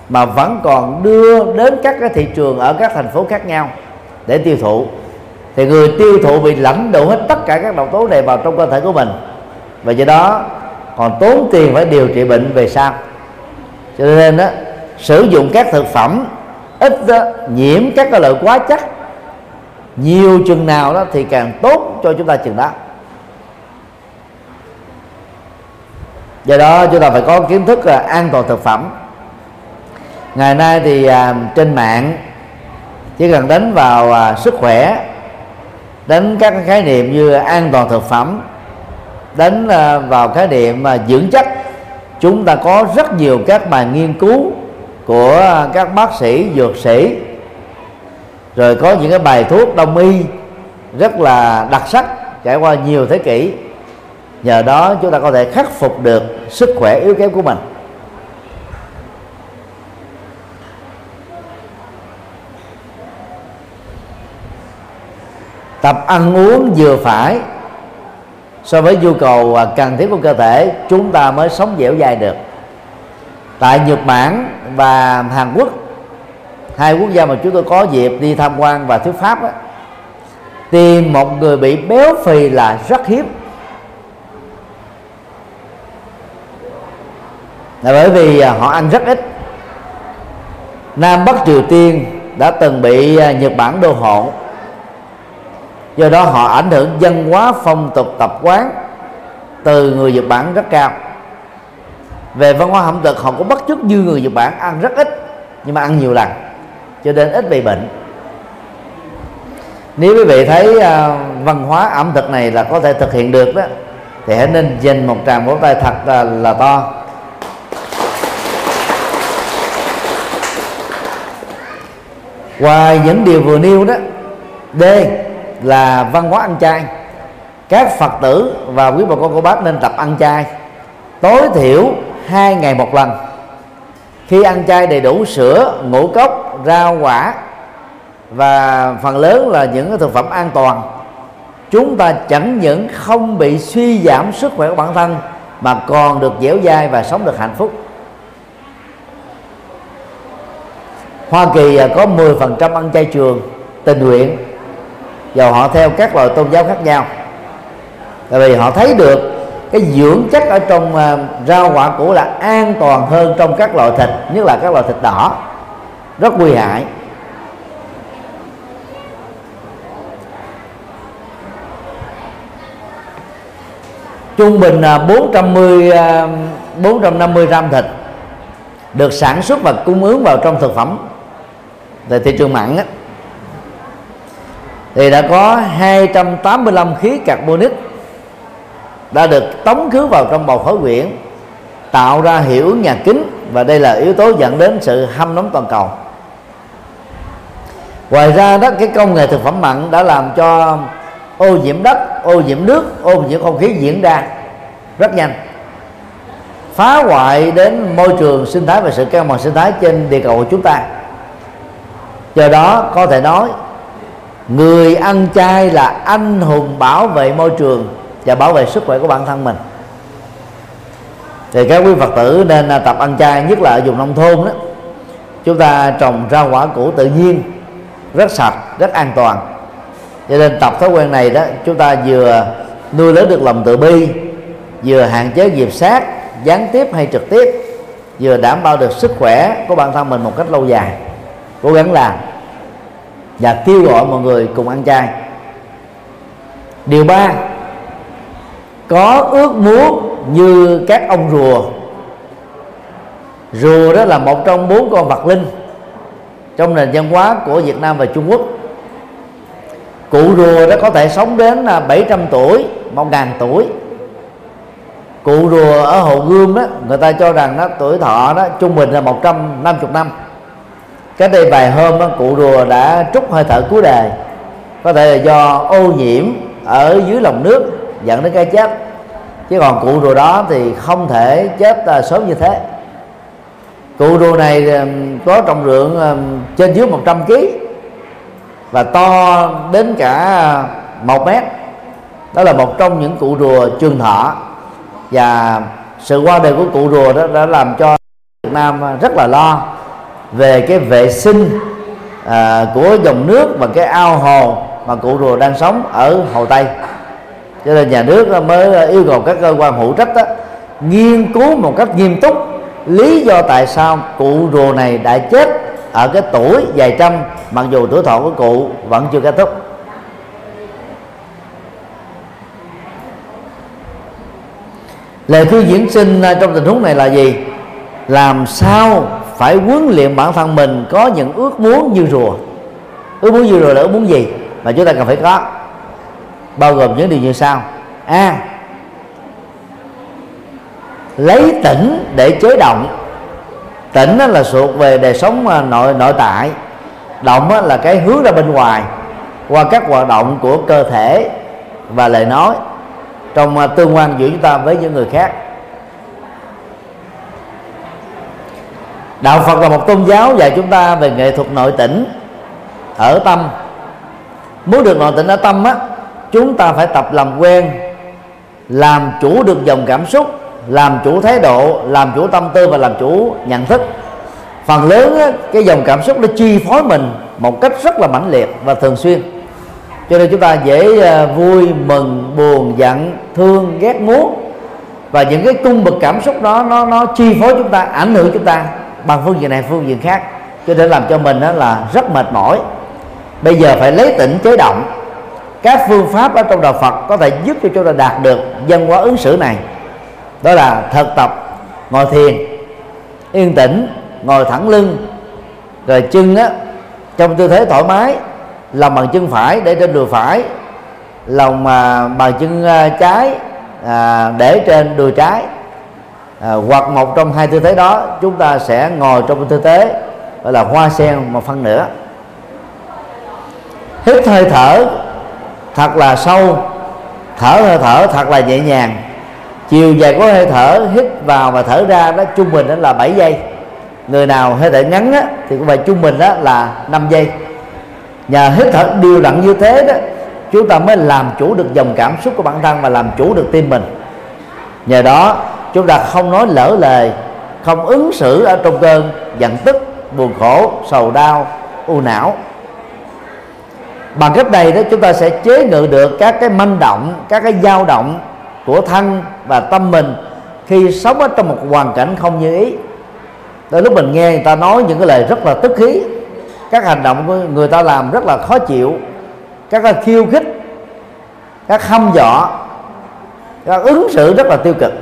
mà vẫn còn đưa đến các cái thị trường ở các thành phố khác nhau để tiêu thụ. Thì người tiêu thụ bị lãnh đủ hết tất cả các độc tố này vào trong cơ thể của mình. Và do đó còn tốn tiền phải điều trị bệnh về sau. Cho nên đó sử dụng các thực phẩm ít đó, nhiễm các cái loại quá chất nhiều chừng nào đó thì càng tốt cho chúng ta chừng đó. Do đó chúng ta phải có kiến thức là an toàn thực phẩm ngày nay thì à, trên mạng chỉ cần đánh vào à, sức khỏe đánh các khái niệm như an toàn thực phẩm đánh à, vào khái niệm mà dưỡng chất chúng ta có rất nhiều các bài nghiên cứu của các bác sĩ dược sĩ. Rồi có những cái bài thuốc đông y rất là đặc sắc trải qua nhiều thế kỷ. Nhờ đó chúng ta có thể khắc phục được sức khỏe yếu kém của mình. Tập ăn uống vừa phải. So với nhu cầu à, cần thiết của cơ thể chúng ta mới sống dẻo dai được. Tại Nhật Bản và Hàn Quốc hai quốc gia mà chúng tôi có dịp đi tham quan và thuyết pháp đó, tìm một người bị béo phì là rất hiếm. Là bởi vì à, họ ăn rất ít. Nam Bắc Triều Tiên đã từng bị à, Nhật Bản đô hộ do đó họ ảnh hưởng văn hóa phong tục tập quán từ người Nhật Bản rất cao. Về văn hóa ẩm thực họ cũng bắt chước như người Nhật Bản ăn rất ít nhưng mà ăn nhiều lần cho nên ít bị bệnh. Nếu quý vị thấy uh, văn hóa ẩm thực này là có thể thực hiện được đó thì hãy nên dành một tràng vỗ tay thật là, là to. Ngoài những điều vừa nêu đó d là văn hóa ăn chay. Các phật tử và quý bà con cô bác nên tập ăn chay, tối thiểu hai ngày một lần. Khi ăn chay đầy đủ sữa, ngũ cốc, rau, quả và phần lớn là những thực phẩm an toàn, chúng ta chẳng những không bị suy giảm sức khỏe của bản thân mà còn được dẻo dai và sống được hạnh phúc. Hoa Kỳ có 10% ăn chay trường, tình nguyện và họ theo các loại tôn giáo khác nhau. Tại vì họ thấy được cái dưỡng chất ở trong ờ, rau quả củ là an toàn hơn trong các loại thịt nhất là các loại thịt đỏ. Rất nguy hại. Trung bình là 410 450 gram thịt được sản xuất và cung ứng vào trong thực phẩm. Tại thị trường mặn á, thì đã có 285 khí carbonic đã được tống khứ vào trong bầu khối quyển, tạo ra hiệu ứng nhà kính và đây là yếu tố dẫn đến sự hâm nóng toàn cầu. Ngoài ra đó, cái công nghệ thực phẩm mặn đã làm cho ô nhiễm đất, ô nhiễm nước, ô nhiễm không khí diễn ra rất nhanh, phá hoại đến môi trường sinh thái và sự cân bằng sinh thái trên địa cầu của chúng ta. Do đó, có thể nói người ăn chay là anh hùng bảo vệ môi trường và bảo vệ sức khỏe của bản thân mình. Thì các quý phật tử nên à, tập ăn chay, nhất là ở vùng nông thôn đó. Chúng ta trồng rau quả củ tự nhiên, rất sạch, rất an toàn. Cho nên tập thói quen này đó, chúng ta vừa nuôi lớn được lòng tự bi, vừa hạn chế nghiệp sát, gián tiếp hay trực tiếp, vừa đảm bảo được sức khỏe của bản thân mình một cách lâu dài. Cố gắng làm và kêu gọi mọi người cùng ăn chay. Điều ba, có ước muốn như các ông rùa. Rùa đó là một trong bốn con vật linh trong nền văn hóa của Việt Nam và Trung Quốc. Cụ rùa đó có thể sống đến à, 700 tuổi 1.000 tuổi. Cụ rùa ở hồ gươm đó, người ta cho rằng nó tuổi thọ đó trung bình là 150 năm cái đây vài hôm đó, cụ rùa đã trút hơi thở cuối đời. Có thể là do ô nhiễm ở dưới lòng nước dẫn đến cái chết. Chứ còn cụ rùa đó thì không thể chết à, sớm như thế. Cụ rùa này có trọng lượng trên dưới 100 kg và to đến cả một mét. Đó là một trong những cụ rùa trường thọ. Và sự qua đời của cụ rùa đó đã làm cho Việt Nam rất là lo về cái vệ sinh à, của dòng nước và cái ao hồ mà cụ rùa đang sống ở hồ Tây. Cho nên nhà nước mới yêu cầu các cơ quan hữu trách đó, nghiên cứu một cách nghiêm túc lý do tại sao cụ rùa này đã chết ở cái tuổi vài trăm mặc dù tuổi thọ của cụ vẫn chưa kết thúc. Lời khuyên diễn sinh à, trong tình huống này là gì? Làm sao phải huấn luyện bản thân mình có những ước muốn như rùa. Ước muốn như rùa là ước muốn gì mà chúng ta cần phải có? Bao gồm những điều như sau. A. Lấy tỉnh để chế động. Tỉnh là thuộc về đời sống à, nội nội tại. Động là cái hướng ra bên ngoài, qua các hoạt động của cơ thể và lời nói trong à, tương quan giữa chúng ta với những người khác. Đạo phật là một tôn giáo dạy chúng ta về nghệ thuật nội tỉnh. Ở tâm. Muốn được nội tỉnh ở tâm á chúng ta phải tập làm quen làm chủ được dòng cảm xúc làm chủ thái độ làm chủ tâm tư và làm chủ nhận thức. Phần lớn á, cái dòng cảm xúc nó chi phối mình một cách rất là mãnh liệt và thường xuyên. Cho nên chúng ta dễ à, vui mừng buồn giận thương ghét muốn. Và những cái cung bậc cảm xúc đó nó nó chi phối chúng ta ảnh hưởng chúng ta bằng phương diện này phương diện khác. Cho nên làm cho mình đó là rất mệt mỏi. Bây giờ phải lấy tỉnh chế động. Các phương pháp ở trong đạo Phật có thể giúp cho chúng ta đạt được dân hóa ứng xử này. Đó là thực tập ngồi thiền yên tĩnh ngồi thẳng lưng. Rồi chân á trong tư thế thoải mái lòng bằng chân phải để trên đùi phải lòng mà bàn chân à, trái à, để trên đùi trái à, hoặc một trong hai tư thế đó chúng ta sẽ ngồi trong tư thế gọi là hoa sen một phân nữa. Hít hơi thở thật là sâu thở hơi thở thật là nhẹ nhàng. Chiều dài của hơi thở hít vào và thở ra đó trung bình đó là 7 giây. Người nào hơi thở ngắn á, thì cũng phải trung bình đó là 5 giây. Nhờ hít thở đều đặn như thế đó chúng ta mới làm chủ được dòng cảm xúc của bản thân và làm chủ được tim mình. Nhờ đó chúng ta không nói lỡ lời, không ứng xử ở trong cơn giận tức, buồn khổ, sầu đau, u não. Bằng cách này đó, chúng ta sẽ chế ngự được các cái manh động, các cái dao động của thân và tâm mình khi sống ở trong một hoàn cảnh không như ý. Đôi lúc mình nghe người ta nói những cái lời rất là tức khí, các hành động của người ta làm rất là khó chịu, các cái khiêu khích, các hăm dọa, các ứng xử rất là tiêu cực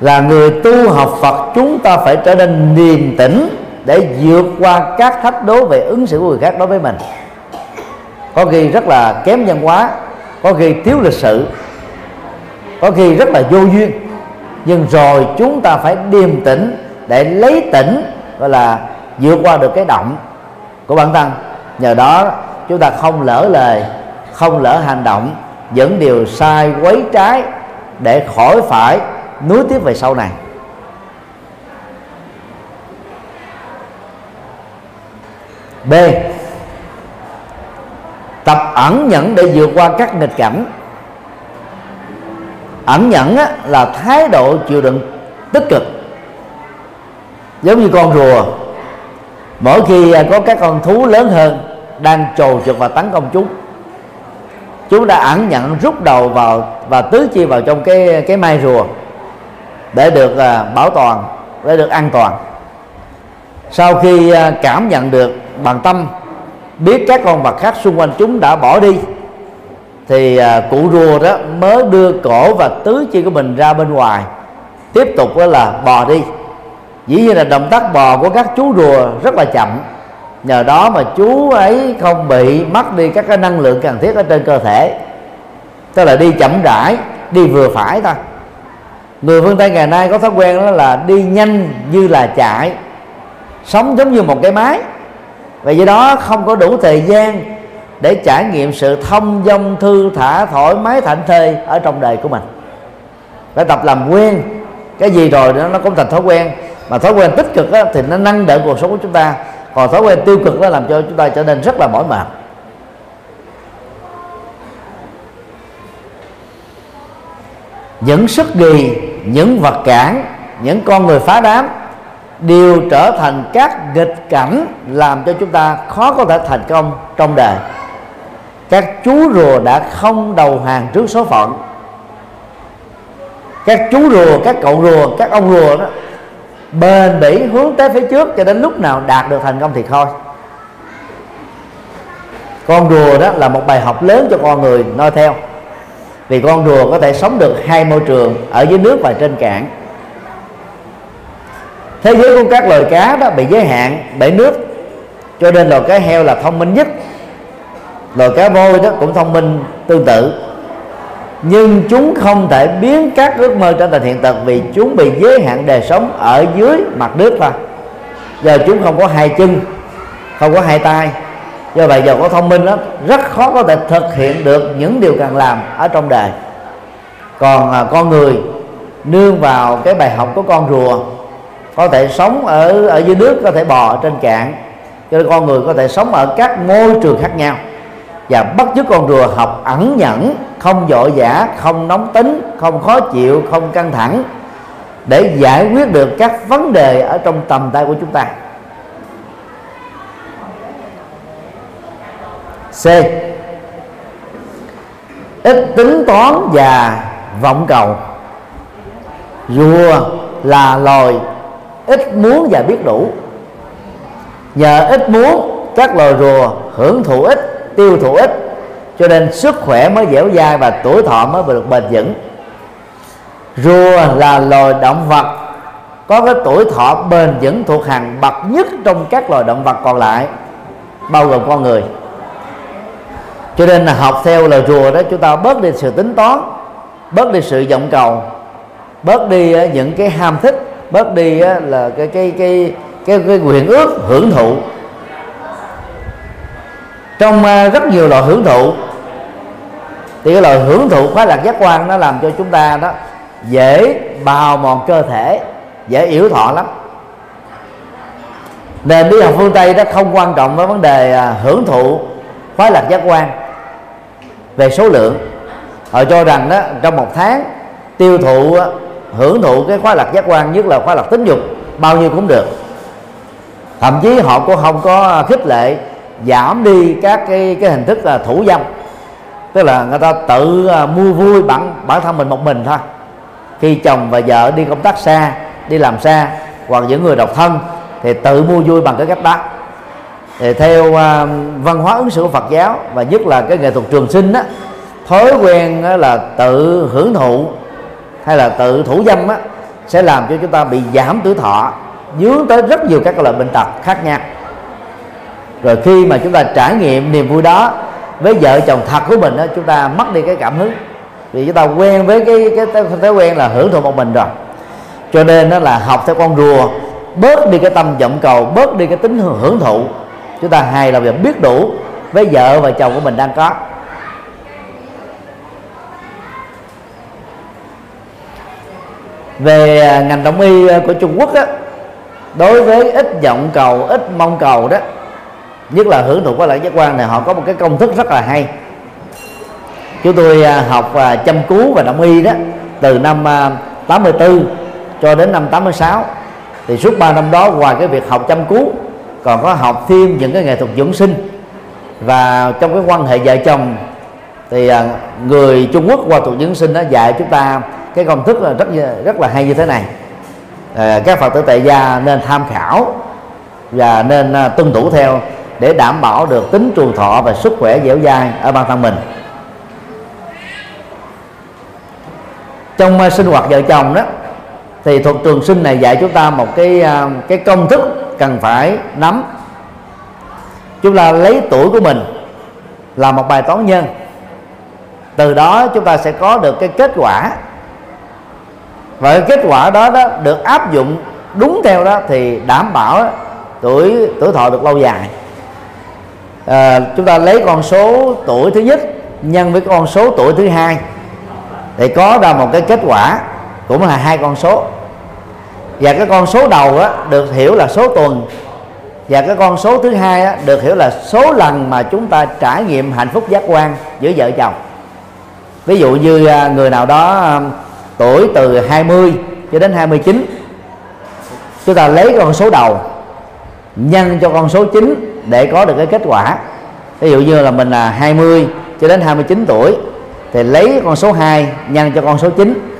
là người tu học Phật, chúng ta phải trở nên niềm tĩnh để vượt qua các thách đố về ứng xử của người khác đối với mình. Có khi rất là kém văn hóa, có khi thiếu lịch sự, có khi rất là vô duyên. Nhưng rồi chúng ta phải điềm tĩnh để lấy tỉnh, gọi là vượt qua được cái động của bản thân. Nhờ đó, chúng ta không lỡ lời, không lỡ hành động, dẫn điều sai, quấy trái để khỏi phải nuối tiếp về sau này. B. Tập ẩn nhẫn để vượt qua các nghịch cảnh. Ẩn nhẫn á, là thái độ chịu đựng tích cực. Giống như con rùa mỗi khi à, có các con thú lớn hơn đang trồ trượt và tấn công chúng chúng đã ẩn nhận rút đầu vào và tứ chi vào trong cái cái mai rùa để được uh, bảo toàn để được an toàn. Sau khi uh, cảm nhận được bằng tâm biết các con vật khác xung quanh chúng đã bỏ đi thì uh, cụ rùa đó mới đưa cổ và tứ chi của mình ra bên ngoài tiếp tục đó là bò đi. Dĩ nhiên là động tác bò của các chú rùa rất là chậm nhờ đó mà chú ấy không bị mất đi các cái năng lượng cần thiết ở trên cơ thể. Tức là đi chậm rãi đi vừa phải thôi người phương tây ngày nay có thói quen đó là đi nhanh như là chạy sống giống như một cái máy. Và do đó không có đủ thời gian để trải nghiệm sự thông dong thư thả thoải mái thảnh thơi ở trong đời của mình. Phải tập làm quen. Cái gì rồi đó nó cũng thành thói quen. Mà thói quen tích cực đó, thì nó nâng đỡ cuộc sống của chúng ta. Còn thói quen tiêu cực nó làm cho chúng ta trở nên rất là mỏi mệt. Những sức gì những vật cản, những con người phá đám đều trở thành các nghịch cảnh làm cho chúng ta khó có thể thành công trong đời. Các chú rùa đã không đầu hàng trước số phận. Các chú rùa, các cậu rùa, các ông rùa đó, bền bỉ hướng tới phía trước cho đến lúc nào đạt được thành công thì thôi. Con rùa đó là một bài học lớn cho con người noi theo vì con rùa có thể sống được hai môi trường ở dưới nước và trên cạn. Thế giới của các loài cá đó bị giới hạn bởi nước, cho nên loài cá heo là thông minh nhất. Loài cá voi đó cũng thông minh tương tự. Nhưng chúng không thể biến các ước mơ trở thành hiện thực vì chúng bị giới hạn đời sống ở dưới mặt nước thôi. Giờ chúng không có hai chân, không có hai tay do vậy giờ có thông minh đó rất khó có thể thực hiện được những điều cần làm ở trong đời. Còn à, con người nương vào cái bài học của con rùa có thể sống ở ở dưới nước có thể bò trên cạn. Cho nên con người có thể sống ở các môi trường khác nhau. Và bắt chước con rùa học ẩn nhẫn không vội vã không nóng tính không khó chịu không căng thẳng để giải quyết được các vấn đề ở trong tầm tay của chúng ta. C. Ít tính toán và vọng cầu. Rùa là loài ít muốn và biết đủ. Nhờ ít muốn, các loài rùa hưởng thụ ít, tiêu thụ ít, cho nên sức khỏe mới dẻo dai và tuổi thọ mới được bền vững. Rùa là loài động vật có cái tuổi thọ bền vững thuộc hàng bậc nhất trong các loài động vật còn lại, bao gồm con người cho nên là học theo lời rùa đó chúng ta bớt đi sự tính toán bớt đi sự vọng cầu bớt đi những cái ham thích bớt đi là cái cái cái cái, cái quyền ước hưởng thụ. Trong à, rất nhiều loại hưởng thụ thì cái loại hưởng thụ khoái lạc giác quan nó làm cho chúng ta đó dễ bào mòn cơ thể dễ yếu thọ lắm. Nền lý học phương tây đó không quan trọng với vấn đề à, hưởng thụ khoái lạc giác quan về số lượng. Họ cho rằng đó, trong một tháng, tiêu thụ ờ, hưởng thụ cái khoái lạc giác quan, nhất là khoái lạc tính dục, bao nhiêu cũng được. Thậm chí họ cũng không có khích lệ giảm đi các cái cái hình thức là thủ dâm. Tức là người ta tự ờ, mua vui bản bản thân mình một mình thôi. Khi chồng và vợ đi công tác xa, đi làm xa, hoặc những người độc thân, thì tự mua vui bằng cái cách đó thì theo uh, văn hóa ứng xử của Phật giáo và nhất là cái nghệ thuật trường sinh á thói quen á, là tự hưởng thụ hay là tự thủ dâm á sẽ làm cho chúng ta bị giảm tuổi thọ dướng tới rất nhiều các loại bệnh tật khác nhau. Rồi khi mà chúng ta trải nghiệm niềm vui đó với vợ chồng thật của mình đó chúng ta mất đi cái cảm hứng. Vì chúng ta quen với cái cái thói quen là hưởng thụ một mình rồi. Cho nên nó là học theo con rùa bớt đi cái tâm vọng cầu bớt đi cái tính hưởng thụ chúng ta hài lòng và biết đủ với vợ và chồng của mình đang có. Về à, ngành đông y à, của Trung Quốc đó đối với ít vọng cầu, ít mong cầu đó, nhất là hưởng thụ quá lại giác quan này, họ có một cái công thức rất là hay. Chúng tôi à, học chăm cứu và đông y đó từ năm 84 cho đến năm 86 thì suốt 3 năm đó, ngoài cái việc học chăm cứu còn có học thêm những cái nghệ thuật dưỡng sinh. Và trong cái quan hệ vợ chồng thì à, người Trung Quốc qua thuật dưỡng sinh đó dạy chúng ta cái công thức là rất rất là hay như thế này. À, các phật tử tại gia nên tham khảo và nên à, tuân thủ theo để đảm bảo được tính trường thọ và sức khỏe dẻo dai ở bản thân mình. Trong à, sinh hoạt vợ chồng đó thì thuật trường sinh này dạy chúng ta một cái à, cái công thức cần phải nắm. Chúng ta lấy tuổi của mình là một bài toán nhân. Từ đó chúng ta sẽ có được cái kết quả. Và cái kết quả đó đó được áp dụng đúng theo đó thì đảm bảo tuổi tuổi thọ được lâu dài. À, chúng ta lấy con số tuổi thứ nhất nhân với con số tuổi thứ hai thì có ra một cái kết quả cũng là hai con số và cái con số đầu á, được hiểu là số tuần. Và cái con số thứ hai á, được hiểu là số lần mà chúng ta trải nghiệm hạnh phúc giác quan giữa vợ chồng. Ví dụ như à, người nào đó à, tuổi từ 20 cho đến 29 chúng ta lấy con số đầu nhân cho con số 9 để có được cái kết quả. Ví dụ như là mình là 20 cho đến 29 tuổi thì lấy con số 2 nhân cho con số 9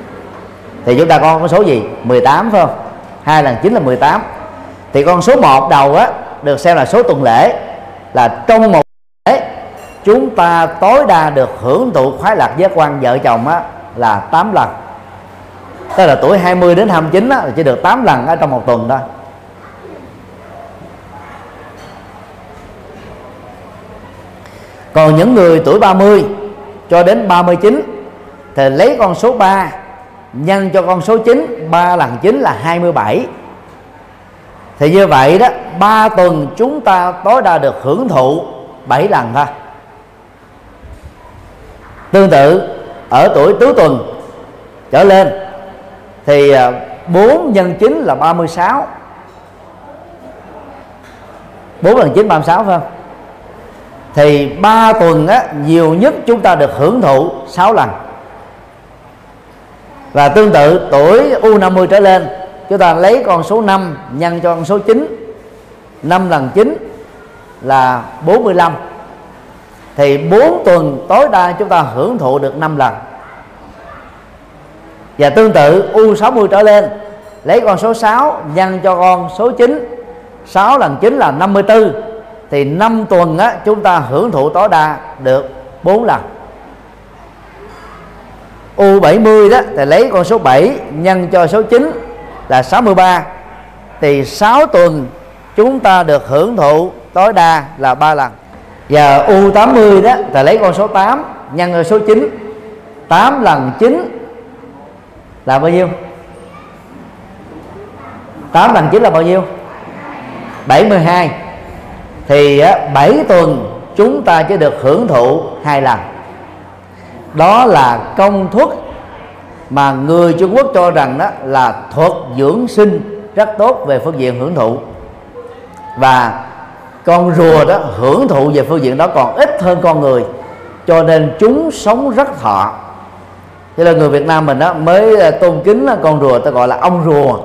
thì chúng ta có con số gì? 18 phải không? 2 lần 9 là 18 thì con số 1 đầu á được xem là số tuần lễ là trong một lễ chúng ta tối đa được hưởng thụ khoái lạc giác quan vợ chồng á là 8 lần. Tức là tuổi 20 đến 29 á, là chỉ được 8 lần ở trong một tuần thôi. Còn những người tuổi 30 cho đến 39 thì lấy con số 3 nhân cho con số 9 3 lần 9 là 27 thì như vậy đó 3 tuần chúng ta tối đa được hưởng thụ 7 lần thôi. Tương tự ở tuổi tứ tuần trở lên thì à, 4 nhân 9 là 36 4 lần 9 36 phải không? Thì 3 tuần á, nhiều nhất chúng ta được hưởng thụ 6 lần và tương tự tuổi U50 trở lên chúng ta lấy con số 5 nhân cho con số 9 5 lần 9 là 45 thì 4 tuần tối đa chúng ta hưởng thụ được 5 lần. Và tương tự U60 trở lên lấy con số 6 nhân cho con số 9 6 lần 9 là 54 thì 5 tuần á, chúng ta hưởng thụ tối đa được 4 lần. U70 đó, thì lấy con số 7 nhân cho số 9 là 63 thì 6 tuần chúng ta được hưởng thụ tối đa là 3 lần. Và U80 đó, thì lấy con số 8 nhân cho số 9 8 lần 9 là bao nhiêu? 8 lần 9 là bao nhiêu? 72 thì 7 tuần chúng ta chỉ được hưởng thụ hai lần đó là công thức mà người Trung Quốc cho rằng đó là thuật dưỡng sinh rất tốt về phương diện hưởng thụ. Và con rùa đó hưởng thụ về phương diện đó còn ít hơn con người, cho nên chúng sống rất thọ. Thế là người Việt Nam mình đó mới ờ, tôn kính là con rùa ta gọi là ông rùa.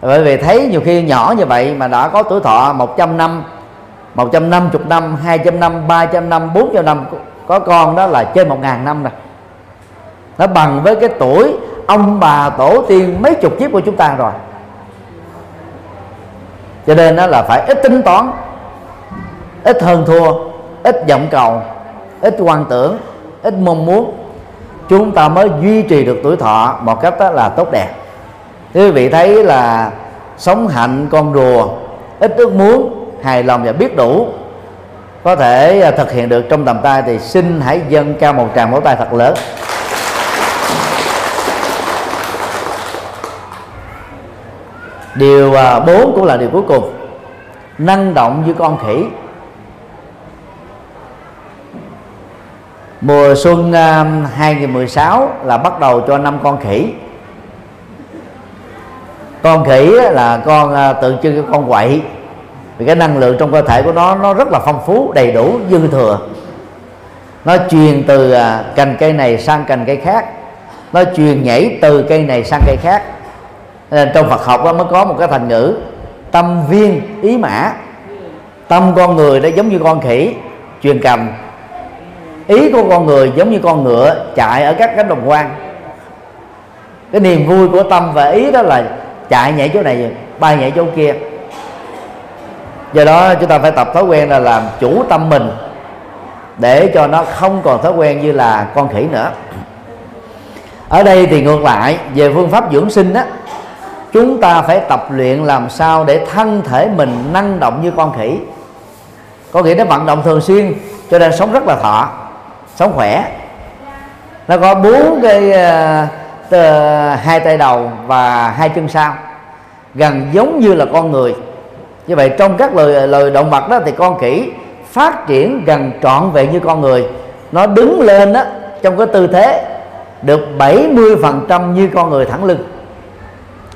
Bởi vì thấy nhiều khi nhỏ như vậy mà đã có tuổi thọ 100 năm 150 năm 200 năm 300 năm 400 năm có con đó là trên một ngàn năm rồi. Nó bằng với cái tuổi ông bà tổ tiên mấy chục kiếp của chúng ta rồi. Cho nên nó là phải ít tính toán, ít hơn thua, ít vọng cầu, ít quan tưởng, ít mong muốn. Chúng ta mới duy trì được tuổi thọ một cách đó là tốt đẹp. Quý vị thấy là sống hạnh con rùa, ít ước muốn, hài lòng và biết đủ có thể à, thực hiện được trong tầm tay thì xin hãy dâng cao một tràng vỗ tay thật lớn. Điều à, bốn cũng là điều cuối cùng. Năng động như con khỉ. Mùa xuân à, 2016 là bắt đầu cho năm con khỉ. Con khỉ là con tượng trưng cho con quậy vì cái năng lượng trong cơ thể của nó nó rất là phong phú, đầy đủ, dư thừa. Nó truyền từ à, cành cây này sang cành cây khác. Nó truyền nhảy từ cây này sang cây khác. Nên trong Phật học mới có một cái thành ngữ, tâm viên ý mã. Tâm con người đó giống như con khỉ, truyền cầm. Ý của con người giống như con ngựa chạy ở các cánh đồng quan cái niềm vui của tâm và ý đó là chạy nhảy chỗ này, bay nhảy chỗ kia do đó chúng ta phải tập thói quen là làm chủ tâm mình để cho nó không còn thói quen như là con khỉ nữa. Ở đây thì ngược lại về phương pháp dưỡng sinh đó chúng ta phải tập luyện làm sao để thân thể mình năng động như con khỉ. Có nghĩa nó vận động thường xuyên cho nên sống rất là thọ sống khỏe. Nó có bốn cái uh, hai tay đầu và hai chân sau gần giống như là con người như vậy trong các loài loài động vật đó thì con khỉ phát triển gần trọn vẹn như con người. Nó đứng lên đó trong cái tư thế được 70% như con người thẳng lưng.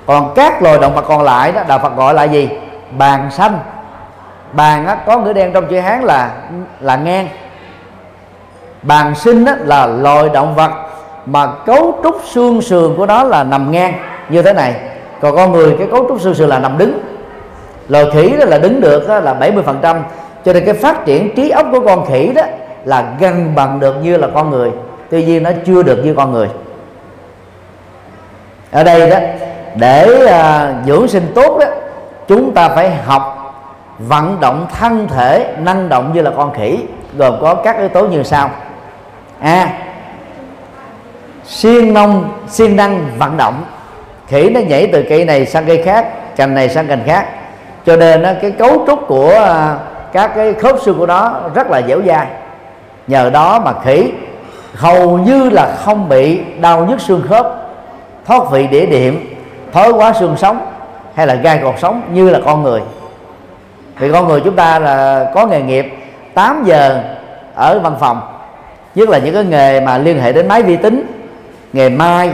Còn các loài động vật còn lại đó đạo Phật gọi là gì? Bàn xanh bàn á, có ngữ đen trong chữ hán là là ngang. Bàn sinh á, là loài động vật mà cấu trúc xương sườn của nó là nằm ngang như thế này. Còn con người cái cấu trúc xương sườn là nằm đứng loài khỉ đó là đứng được đó là 70 phần trăm. Cho nên cái phát triển trí óc của con khỉ đó là gần bằng được như là con người. Tuy nhiên nó chưa được như con người. Ở đây đó để uh, dưỡng sinh tốt đó chúng ta phải học vận động thân thể năng động như là con khỉ. Gồm có các yếu tố như sau. A à, siêng nông siêng năng vận động. Khỉ nó nhảy từ cây này sang cây khác cành này sang cành khác cho nên cái cấu trúc của à, các cái khớp xương của nó rất là dẻo dai. Nhờ đó mà khỉ hầu như là không bị đau nhức xương khớp, thoát vị đĩa điểm thói quá xương sống hay là gai cột sống như là con người. Vì con người chúng ta là có nghề nghiệp 8 giờ ở văn phòng, nhất là những cái nghề mà liên hệ đến máy vi tính, nghề mai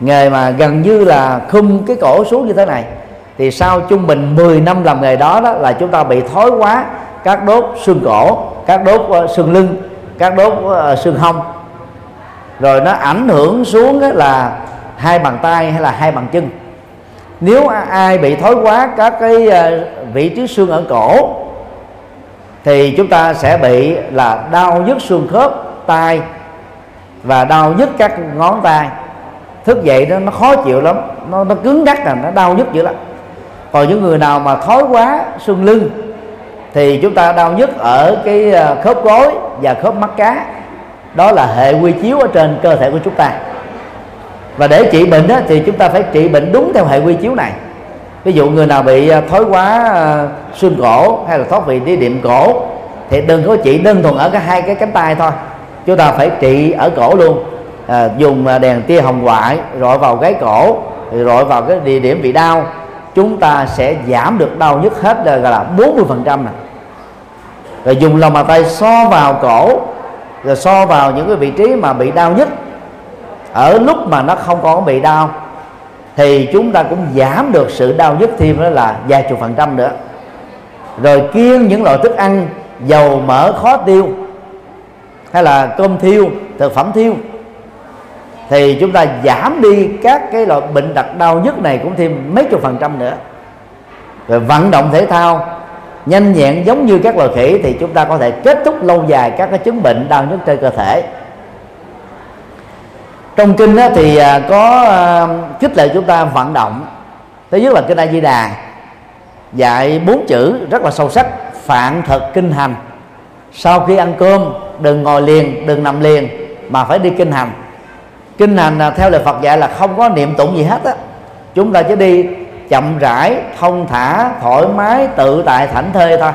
nghề mà gần như là khung cái cổ xuống như thế này thì sau trung bình 10 năm làm nghề đó đó là chúng ta bị thói quá các đốt xương cổ các đốt uh, xương lưng các đốt uh, xương hông. Rồi nó ảnh hưởng xuống là hai bàn tay hay là hai bàn chân. Nếu ai bị thói quá các cái ờ, vị trí xương ở cổ thì chúng ta sẽ bị là đau nhức xương khớp tay và đau nhức các ngón tay. Thức dậy đó nó khó chịu lắm nó nó cứng ngắc là nó đau nhức dữ lắm còn những người nào mà thói quá xương lưng thì chúng ta đau nhất ở cái ờ, khớp gối và khớp mắt cá. Đó là hệ quy chiếu ở trên cơ thể của chúng ta. Và để trị bệnh đó, thì chúng ta phải trị bệnh đúng theo hệ quy chiếu này. Ví dụ người nào bị ờ, thói quá ờ, xương cổ hay là thoát vị đi điểm cổ thì đừng có trị đơn thuần ở cái hai cái cánh tay thôi. Chúng ta phải trị ở cổ luôn. À, dùng đèn tia hồng ngoại rọi vào gáy cổ rồi rọi vào cái địa điểm bị đau chúng ta sẽ giảm được đau nhức hết là gọi là 40 phần trăm này rồi dùng lòng bàn tay so vào cổ, rồi so vào những cái vị trí mà bị đau nhất. Ở lúc mà nó không còn bị đau, thì chúng ta cũng giảm được sự đau nhức thêm đó là vài chục phần trăm nữa. Rồi kiêng những loại thức ăn, dầu mỡ, khó tiêu, hay là cơm thiêu, thực phẩm thiêu thì chúng ta giảm đi các cái loại bệnh đặc đau nhất này cũng thêm mấy chục phần trăm nữa. Rồi vận động thể thao nhanh nhẹn giống như các loài khỉ thì chúng ta có thể kết thúc lâu dài các cái chứng bệnh đau nhức trên cơ thể. Trong kinh đó thì à, có à, khích lệ chúng ta vận động. Thứ nhất là kinh A Di Đà, dạy bốn chữ rất là sâu sắc, phạn thật kinh hành. Sau khi ăn cơm, đừng ngồi liền, đừng nằm liền, mà phải đi kinh hành kinh hành là theo lời Phật dạy là không có niệm tụng gì hết á. Chúng ta chỉ đi chậm rãi thông thả thoải mái tự tại thảnh thơi thôi.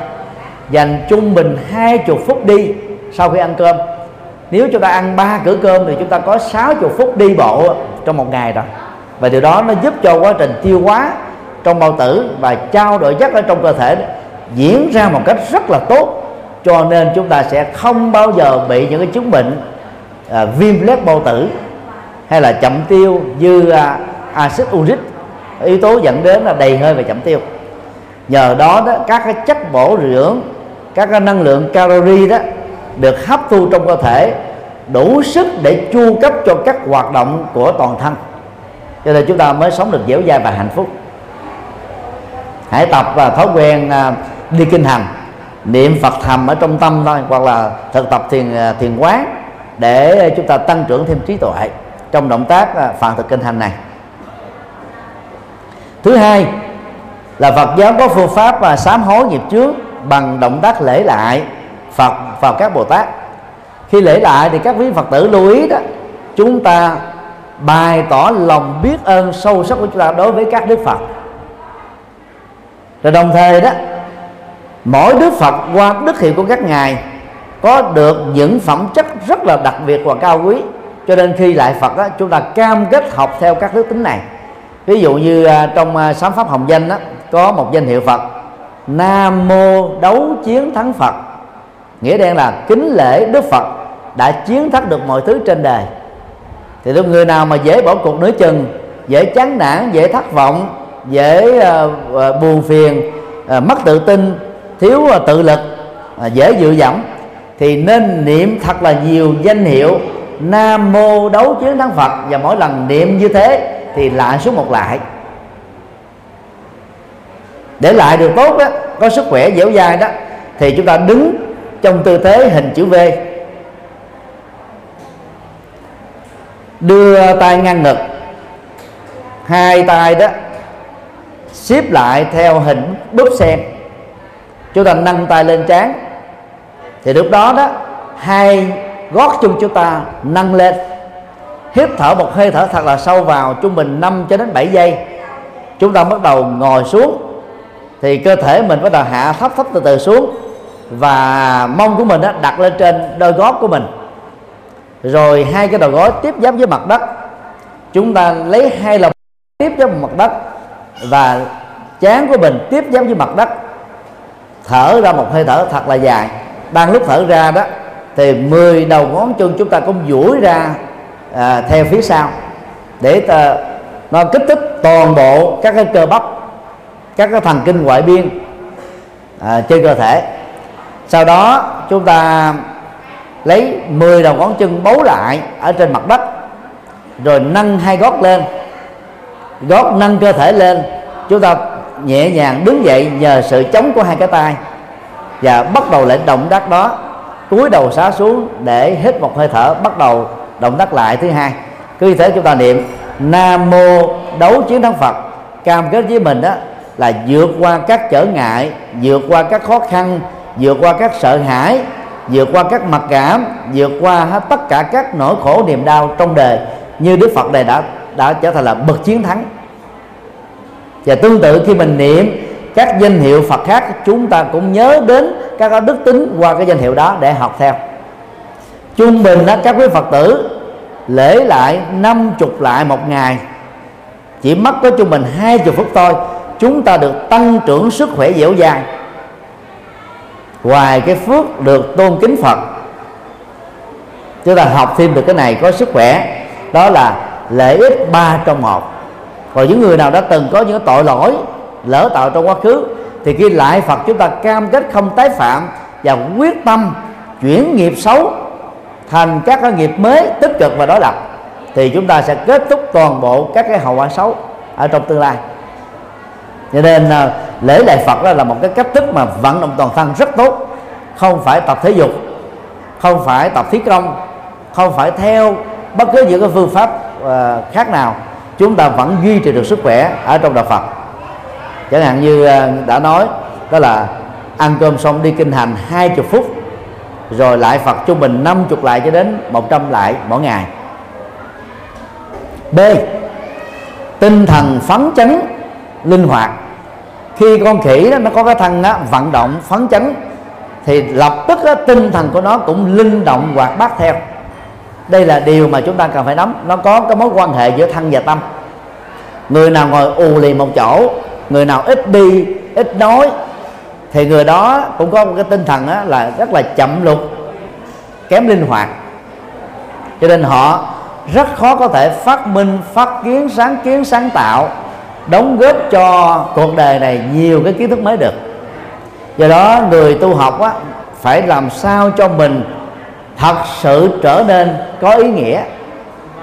Dành trung bình hai chục phút đi sau khi ăn cơm. Nếu chúng ta ăn ba bữa cơm thì chúng ta có 60 phút đi bộ trong một ngày rồi. Và điều đó nó giúp cho quá trình tiêu hóa trong bao tử và trao đổi chất ở trong cơ thể diễn ra một cách rất là tốt. Cho nên chúng ta sẽ không bao giờ bị những cái chứng bệnh à, viêm loét bao tử hay là chậm tiêu dư à, axit uric. Yếu tố dẫn đến là đầy hơi và chậm tiêu. Nhờ đó đó, các cái chất bổ dưỡng, các cái năng lượng calorie đó được hấp thu trong cơ thể đủ sức để chu cấp cho các hoạt động của toàn thân. Cho nên chúng ta mới sống được dẻo dai và hạnh phúc. Hãy tập và thói quen à, đi kinh hành, niệm phật thầm ở trong tâm thôi, hoặc là thực tập thiền à, thiền quán để chúng ta tăng trưởng thêm trí tuệ trong động tác à, phản thực kinh hành này. Thứ hai là Phật giáo có phương pháp và sám hối nghiệp trước bằng động tác lễ lại Phật vào các Bồ Tát. Khi lễ lại thì các quý Phật tử lưu ý đó chúng ta bày tỏ lòng biết ơn sâu sắc của chúng ta đối với các Đức Phật. Rồi đồng thời đó mỗi Đức Phật qua đức hiệu của các ngài có được những phẩm chất rất là đặc biệt và cao quý cho nên khi lại Phật đó, chúng ta cam kết học theo các đức tính này. Ví dụ như à, trong à, sám pháp hồng danh đó, có một danh hiệu Phật Nam mô đấu chiến thắng Phật. Nghĩa đen là kính lễ Đức Phật đã chiến thắng được mọi thứ trên đời. Thì lúc người nào mà dễ bỏ cuộc nửa chừng dễ chán nản dễ thất vọng dễ uh, buồn phiền uh, mất tự tin thiếu uh, tự lực uh, dễ dựa dẫm thì nên niệm thật là nhiều danh hiệu nam mô đấu chiến thắng phật. Và mỗi lần niệm như thế thì lại xuống một lại. Để lại được tốt đó có sức khỏe dẻo dai đó, thì chúng ta đứng trong tư thế hình chữ V. Đưa tay ngang ngực. Hai tay đó, xếp lại theo hình búp sen. Chúng ta nâng tay lên trán. Thì lúc đó đó, hai gót chân chúng ta nâng lên. Hít thở một hơi thở thật là sâu vào trung bình 5 cho đến 7 giây. Chúng ta bắt đầu ngồi xuống. Thì cơ thể mình bắt đầu hạ thấp thấp từ từ xuống. Và mông của mình đó đặt lên trên đôi gót của mình. Rồi hai cái đầu gối tiếp giáp với mặt đất. Chúng ta lấy hai lòng tiếp giáp với mặt đất. Và chán của mình tiếp giáp với mặt đất. Thở ra một hơi thở thật là dài. Đang lúc thở ra đó thì 10 đầu ngón chân chúng ta cũng duỗi ra à, theo phía sau. Để ta, nó kích thích toàn bộ các cái cơ bắp các cái thần kinh ngoại biên à, trên cơ thể. Sau đó chúng ta lấy 10 đầu ngón chân bấu lại ở trên mặt đất rồi nâng hai gót lên. Gót nâng cơ thể lên chúng ta nhẹ nhàng đứng dậy nhờ sự chống của hai cái tay và bắt đầu lệnh động tác đó cúi đầu xá xuống để hít một hơi thở, bắt đầu động tác lại thứ hai. Cứ như thế chúng ta niệm, nam mô đấu chiến thắng phật. Cam kết với mình đó là vượt qua các trở ngại, vượt qua các khó khăn, vượt qua các sợ hãi, vượt qua các mặc cảm, vượt qua hết tất cả các nỗi khổ niềm đau trong đời như đức phật này đã đã trở thành là bậc chiến thắng. Và tương tự khi mình niệm các danh hiệu Phật khác chúng ta cũng nhớ đến các đức tính qua cái danh hiệu đó để học theo. Trung bình đó, các quý Phật tử lễ lại năm chục lại một ngày. Chỉ mất có trung bình hai chục phút thôi, chúng ta được tăng trưởng sức khỏe dẻo dai. Ngoài cái phước được tôn kính phật, chúng ta học thêm được cái này có sức khỏe, đó là lợi ích ba trong một. Còn những người nào đã từng có những tội lỗi lỡ tạo trong quá khứ, thì khi lại phật chúng ta cam kết không tái phạm và quyết tâm chuyển nghiệp xấu thành các cái nghiệp mới tích cực và đối lập, thì chúng ta sẽ kết thúc toàn bộ các cái hậu quả xấu ở trong tương lai. Cho nên à, lễ đại phật đó là một cái cách thức mà vận động toàn thân rất tốt. Không phải tập thể dục, không phải tập khí công, không phải theo bất cứ những cái phương pháp à, khác nào. Chúng ta vẫn duy trì được sức khỏe ở trong đạo phật chẳng hạn như ờ, đã nói đó là ăn cơm xong đi kinh hành hai chục phút rồi lại Phật trung bình 50 lại cho đến 100 lại mỗi ngày. B. Tinh thần phấn chấn linh hoạt. Khi con khỉ đó, nó có cái thân đó, vận động phấn chấn thì lập tức đó, tinh thần của nó cũng linh động hoạt bát theo. Đây là điều mà chúng ta cần phải nắm. Nó có cái mối quan hệ giữa thân và tâm. Người nào ngồi ù lì một chỗ người nào ít đi ít nói. Thì người đó cũng có một cái tinh thần đó là rất là chậm lục kém linh hoạt. Cho nên họ rất khó có thể phát minh phát kiến sáng kiến sáng tạo đóng góp cho cuộc đời này nhiều cái kiến thức mới được. Do đó người tu học á, phải làm sao cho mình thật sự trở nên có ý nghĩa.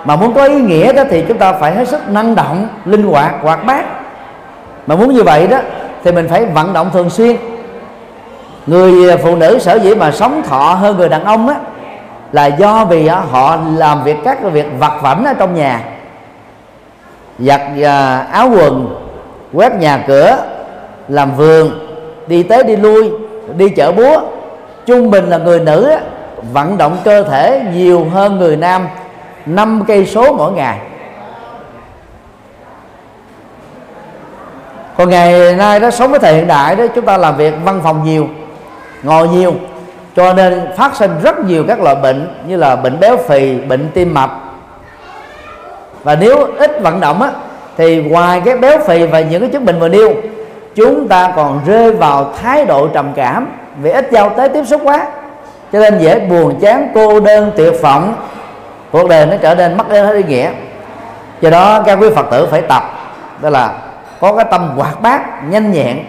Mà muốn có ý nghĩa đó thì chúng ta phải hết sức năng động linh hoạt hoạt bát mà muốn như vậy đó, thì mình phải vận động thường xuyên. Người à, phụ nữ sở dĩ mà sống thọ hơn người đàn ông á, là do vì à, họ làm việc các việc vặt vảnh ở trong nhà. Giặt à, áo quần, quét nhà cửa, làm vườn, đi tới đi lui, đi chợ búa. Trung bình là người nữ vận động cơ thể nhiều hơn người nam năm cây số mỗi ngày. Còn ngày nay đó, sống với thời hiện đại đó, chúng ta làm việc văn phòng nhiều, ngồi nhiều, cho nên phát sinh rất nhiều các loại bệnh như là bệnh béo phì, bệnh tim mạch. Và nếu ít vận động á, thì ngoài cái béo phì và những cái chứng bệnh vừa nêu, chúng ta còn rơi vào thái độ trầm cảm vì ít giao tế tiếp xúc quá. Cho nên dễ buồn, chán, cô đơn, tuyệt vọng. Cuộc đời nó trở nên mất hết ý nghĩa. Do đó, các quý phật tử phải tập, đó là có cái tâm hoạt bát nhanh nhẹn.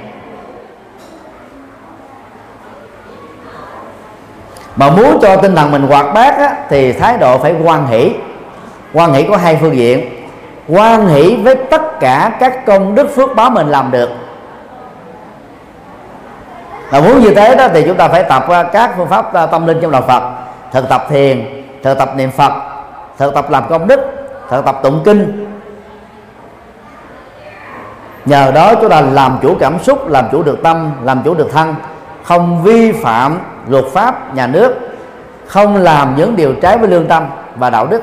Mà muốn cho tinh thần mình hoạt bát á, thì thái độ phải quan hỷ. Quan hỷ có hai phương diện. Quan hỷ với tất cả các công đức phước báo mình làm được. Và muốn như thế đó thì chúng ta phải tập à, các phương pháp à, tâm linh trong đạo Phật. Thực tập thiền thực tập niệm Phật thực tập làm công đức thực tập tụng kinh nhờ đó chúng ta làm chủ cảm xúc, làm chủ được tâm, làm chủ được thân, không vi phạm luật pháp nhà nước, không làm những điều trái với lương tâm và đạo đức.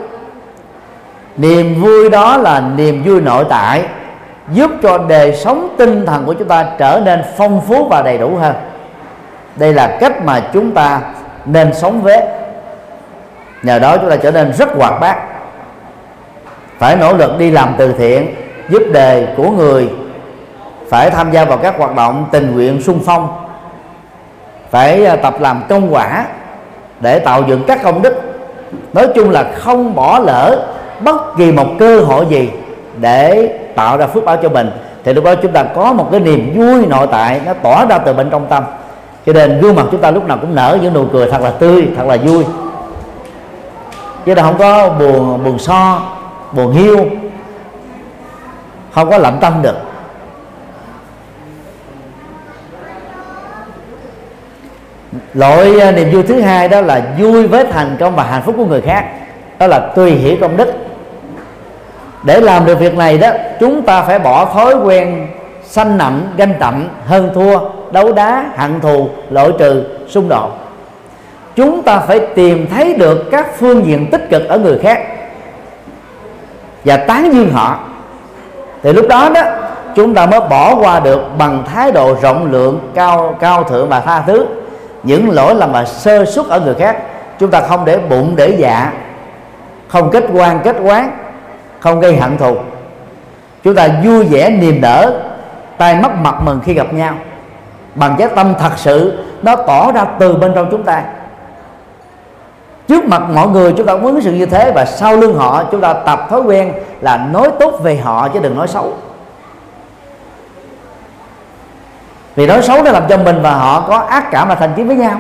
Niềm vui đó là niềm vui nội tại, giúp cho đời sống tinh thần của chúng ta trở nên phong phú và đầy đủ hơn. Đây là cách mà chúng ta nên sống với. Nhờ đó chúng ta trở nên rất hoạt bát. Phải nỗ lực đi làm từ thiện, giúp đời của người phải tham gia vào các hoạt động tình nguyện sung phong. Phải à, tập làm công quả để tạo dựng các công đức. Nói chung là không bỏ lỡ bất kỳ một cơ hội gì để tạo ra phước báo cho mình. Thì lúc đó chúng ta có một cái niềm vui nội tại nó tỏ ra từ bên trong tâm. Cho nên gương mặt chúng ta lúc nào cũng nở những nụ cười thật là tươi, thật là vui. Chứ là không có buồn buồn so, buồn hiu. Không có lạnh tâm được. Loại à, niềm vui thứ hai đó là vui với thành công và hạnh phúc của người khác. Đó là tùy hiểu công đức. Để làm được việc này đó, chúng ta phải bỏ thói quen sanh nặng ganh tậm hơn thua, đấu đá, hận thù loại trừ, xung đột. Chúng ta phải tìm thấy được các phương diện tích cực ở người khác và tán dương họ. Thì lúc đó đó, chúng ta mới bỏ qua được bằng thái độ rộng lượng, cao cao thượng và tha thứ những lỗi lầm và sơ suất ở người khác. Chúng ta không để bụng để dạ không kết quan, kết quán, không gây hận thù. Chúng ta vui vẻ niềm nở tay mắt mặt mừng khi gặp nhau. Bằng cái tâm thật sự, nó tỏ ra từ bên trong chúng ta. Trước mặt mọi người, chúng ta ứng xử như thế và sau lưng họ, chúng ta tập thói quen là nói tốt về họ chứ đừng nói xấu. Vì nói xấu nó làm cho mình và họ có ác cảm và thành kiến với nhau.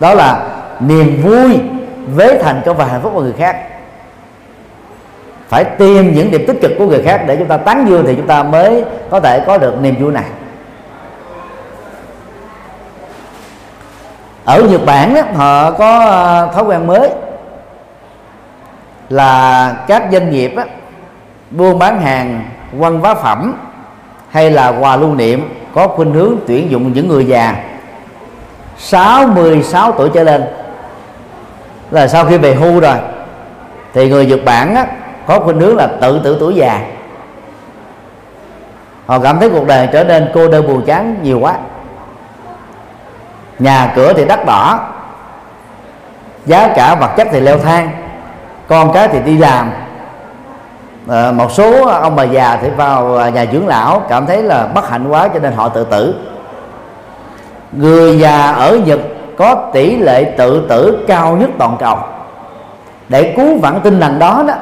Đó là niềm vui với thành công và hạnh phúc của người khác. Phải tìm những điểm tích cực của người khác để chúng ta tán dương thì chúng ta mới có thể có được niềm vui này. Ở Nhật Bản họ có ờ, thói quen mới là các doanh nghiệp buôn bán hàng văn hóa phẩm hay là quà lưu niệm có khuynh hướng tuyển dụng những người già. 66 tuổi trở lên. Là sau khi về hưu rồi thì người Nhật Bản á, có khuynh hướng là tự tử tuổi già. Họ cảm thấy cuộc đời trở nên cô đơn buồn chán nhiều quá. Nhà cửa thì đắt đỏ giá cả vật chất thì leo thang con cái thì đi làm à, một số ông bà già thì vào à, nhà dưỡng lão cảm thấy là bất hạnh quá cho nên họ tự tử. Người già ở nhật có tỷ lệ tự tử cao nhất toàn cầu. Để cứu vãn tinh thần đó đó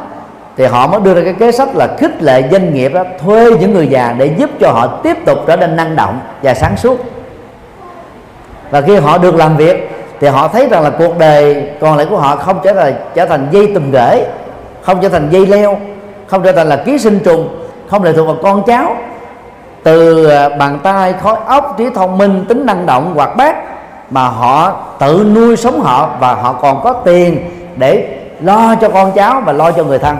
thì họ mới đưa ra cái kế sách là khích lệ doanh nghiệp đó, thuê những người già để giúp cho họ tiếp tục trở nên năng động và sáng suốt. Và khi họ được làm việc thì họ thấy rằng là cuộc đời còn lại của họ không trở thành trở thành dây tùm rễ không trở thành dây leo không trở thành là ký sinh trùng không lệ thuộc vào con cháu. Từ à, bàn tay khối óc trí thông minh tính năng động hoạt bát mà họ tự nuôi sống họ và họ còn có tiền để lo cho con cháu và lo cho người thân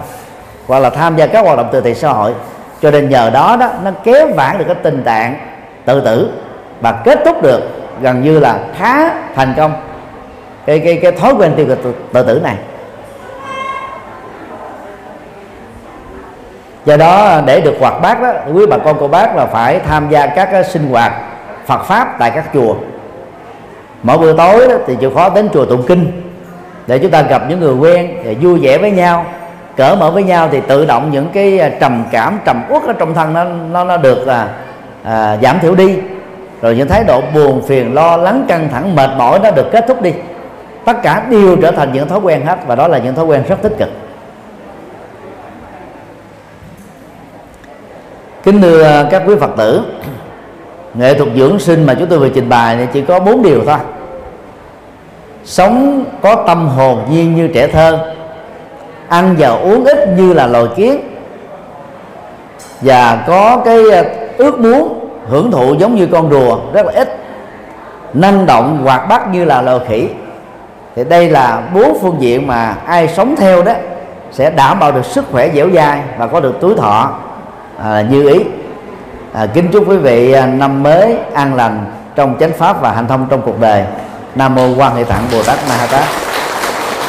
hoặc là tham gia các hoạt động từ thiện xã hội. Cho nên nhờ đó đó nó kéo vãn được cái tình trạng tự tử và kết thúc được gần như là khá thành công cái cái cái thói quen tiêu cực tự, tự tử này. Do đó để được hoạt bát đó quý bà con cô bác là phải tham gia các cái sinh hoạt Phật pháp tại các chùa. Mỗi buổi tối đó, thì chịu khó đến chùa tụng kinh để chúng ta gặp những người quen để vui vẻ với nhau cỡ mở với nhau thì tự động những cái ờ, trầm cảm trầm uất ở trong thân nó nó, nó được là à, giảm thiểu đi. Rồi những thái độ buồn phiền lo lắng căng thẳng mệt mỏi nó được kết thúc đi. Tất cả đều trở thành những thói quen hết và đó là những thói quen rất tích cực. Kính thưa à, các quý phật tử, nghệ thuật dưỡng sinh mà chúng tôi vừa trình bày thì chỉ có bốn điều thôi. Sống có tâm hồn nhiên như trẻ thơ, ăn và uống ít như là loài kiến, và có cái à, ước muốn hưởng thụ giống như con rùa, rất là ít, năng động hoạt bát như là loài khỉ. Thì đây là bốn phương diện mà ai sống theo đó sẽ đảm bảo được sức khỏe dẻo dai và có được túi thọ à, như ý. À, kính chúc quý vị à, năm mới an lành trong chánh pháp và hạnh thông trong cuộc đời. Nam mô quan hệ tạng bồ tát ma ha tát.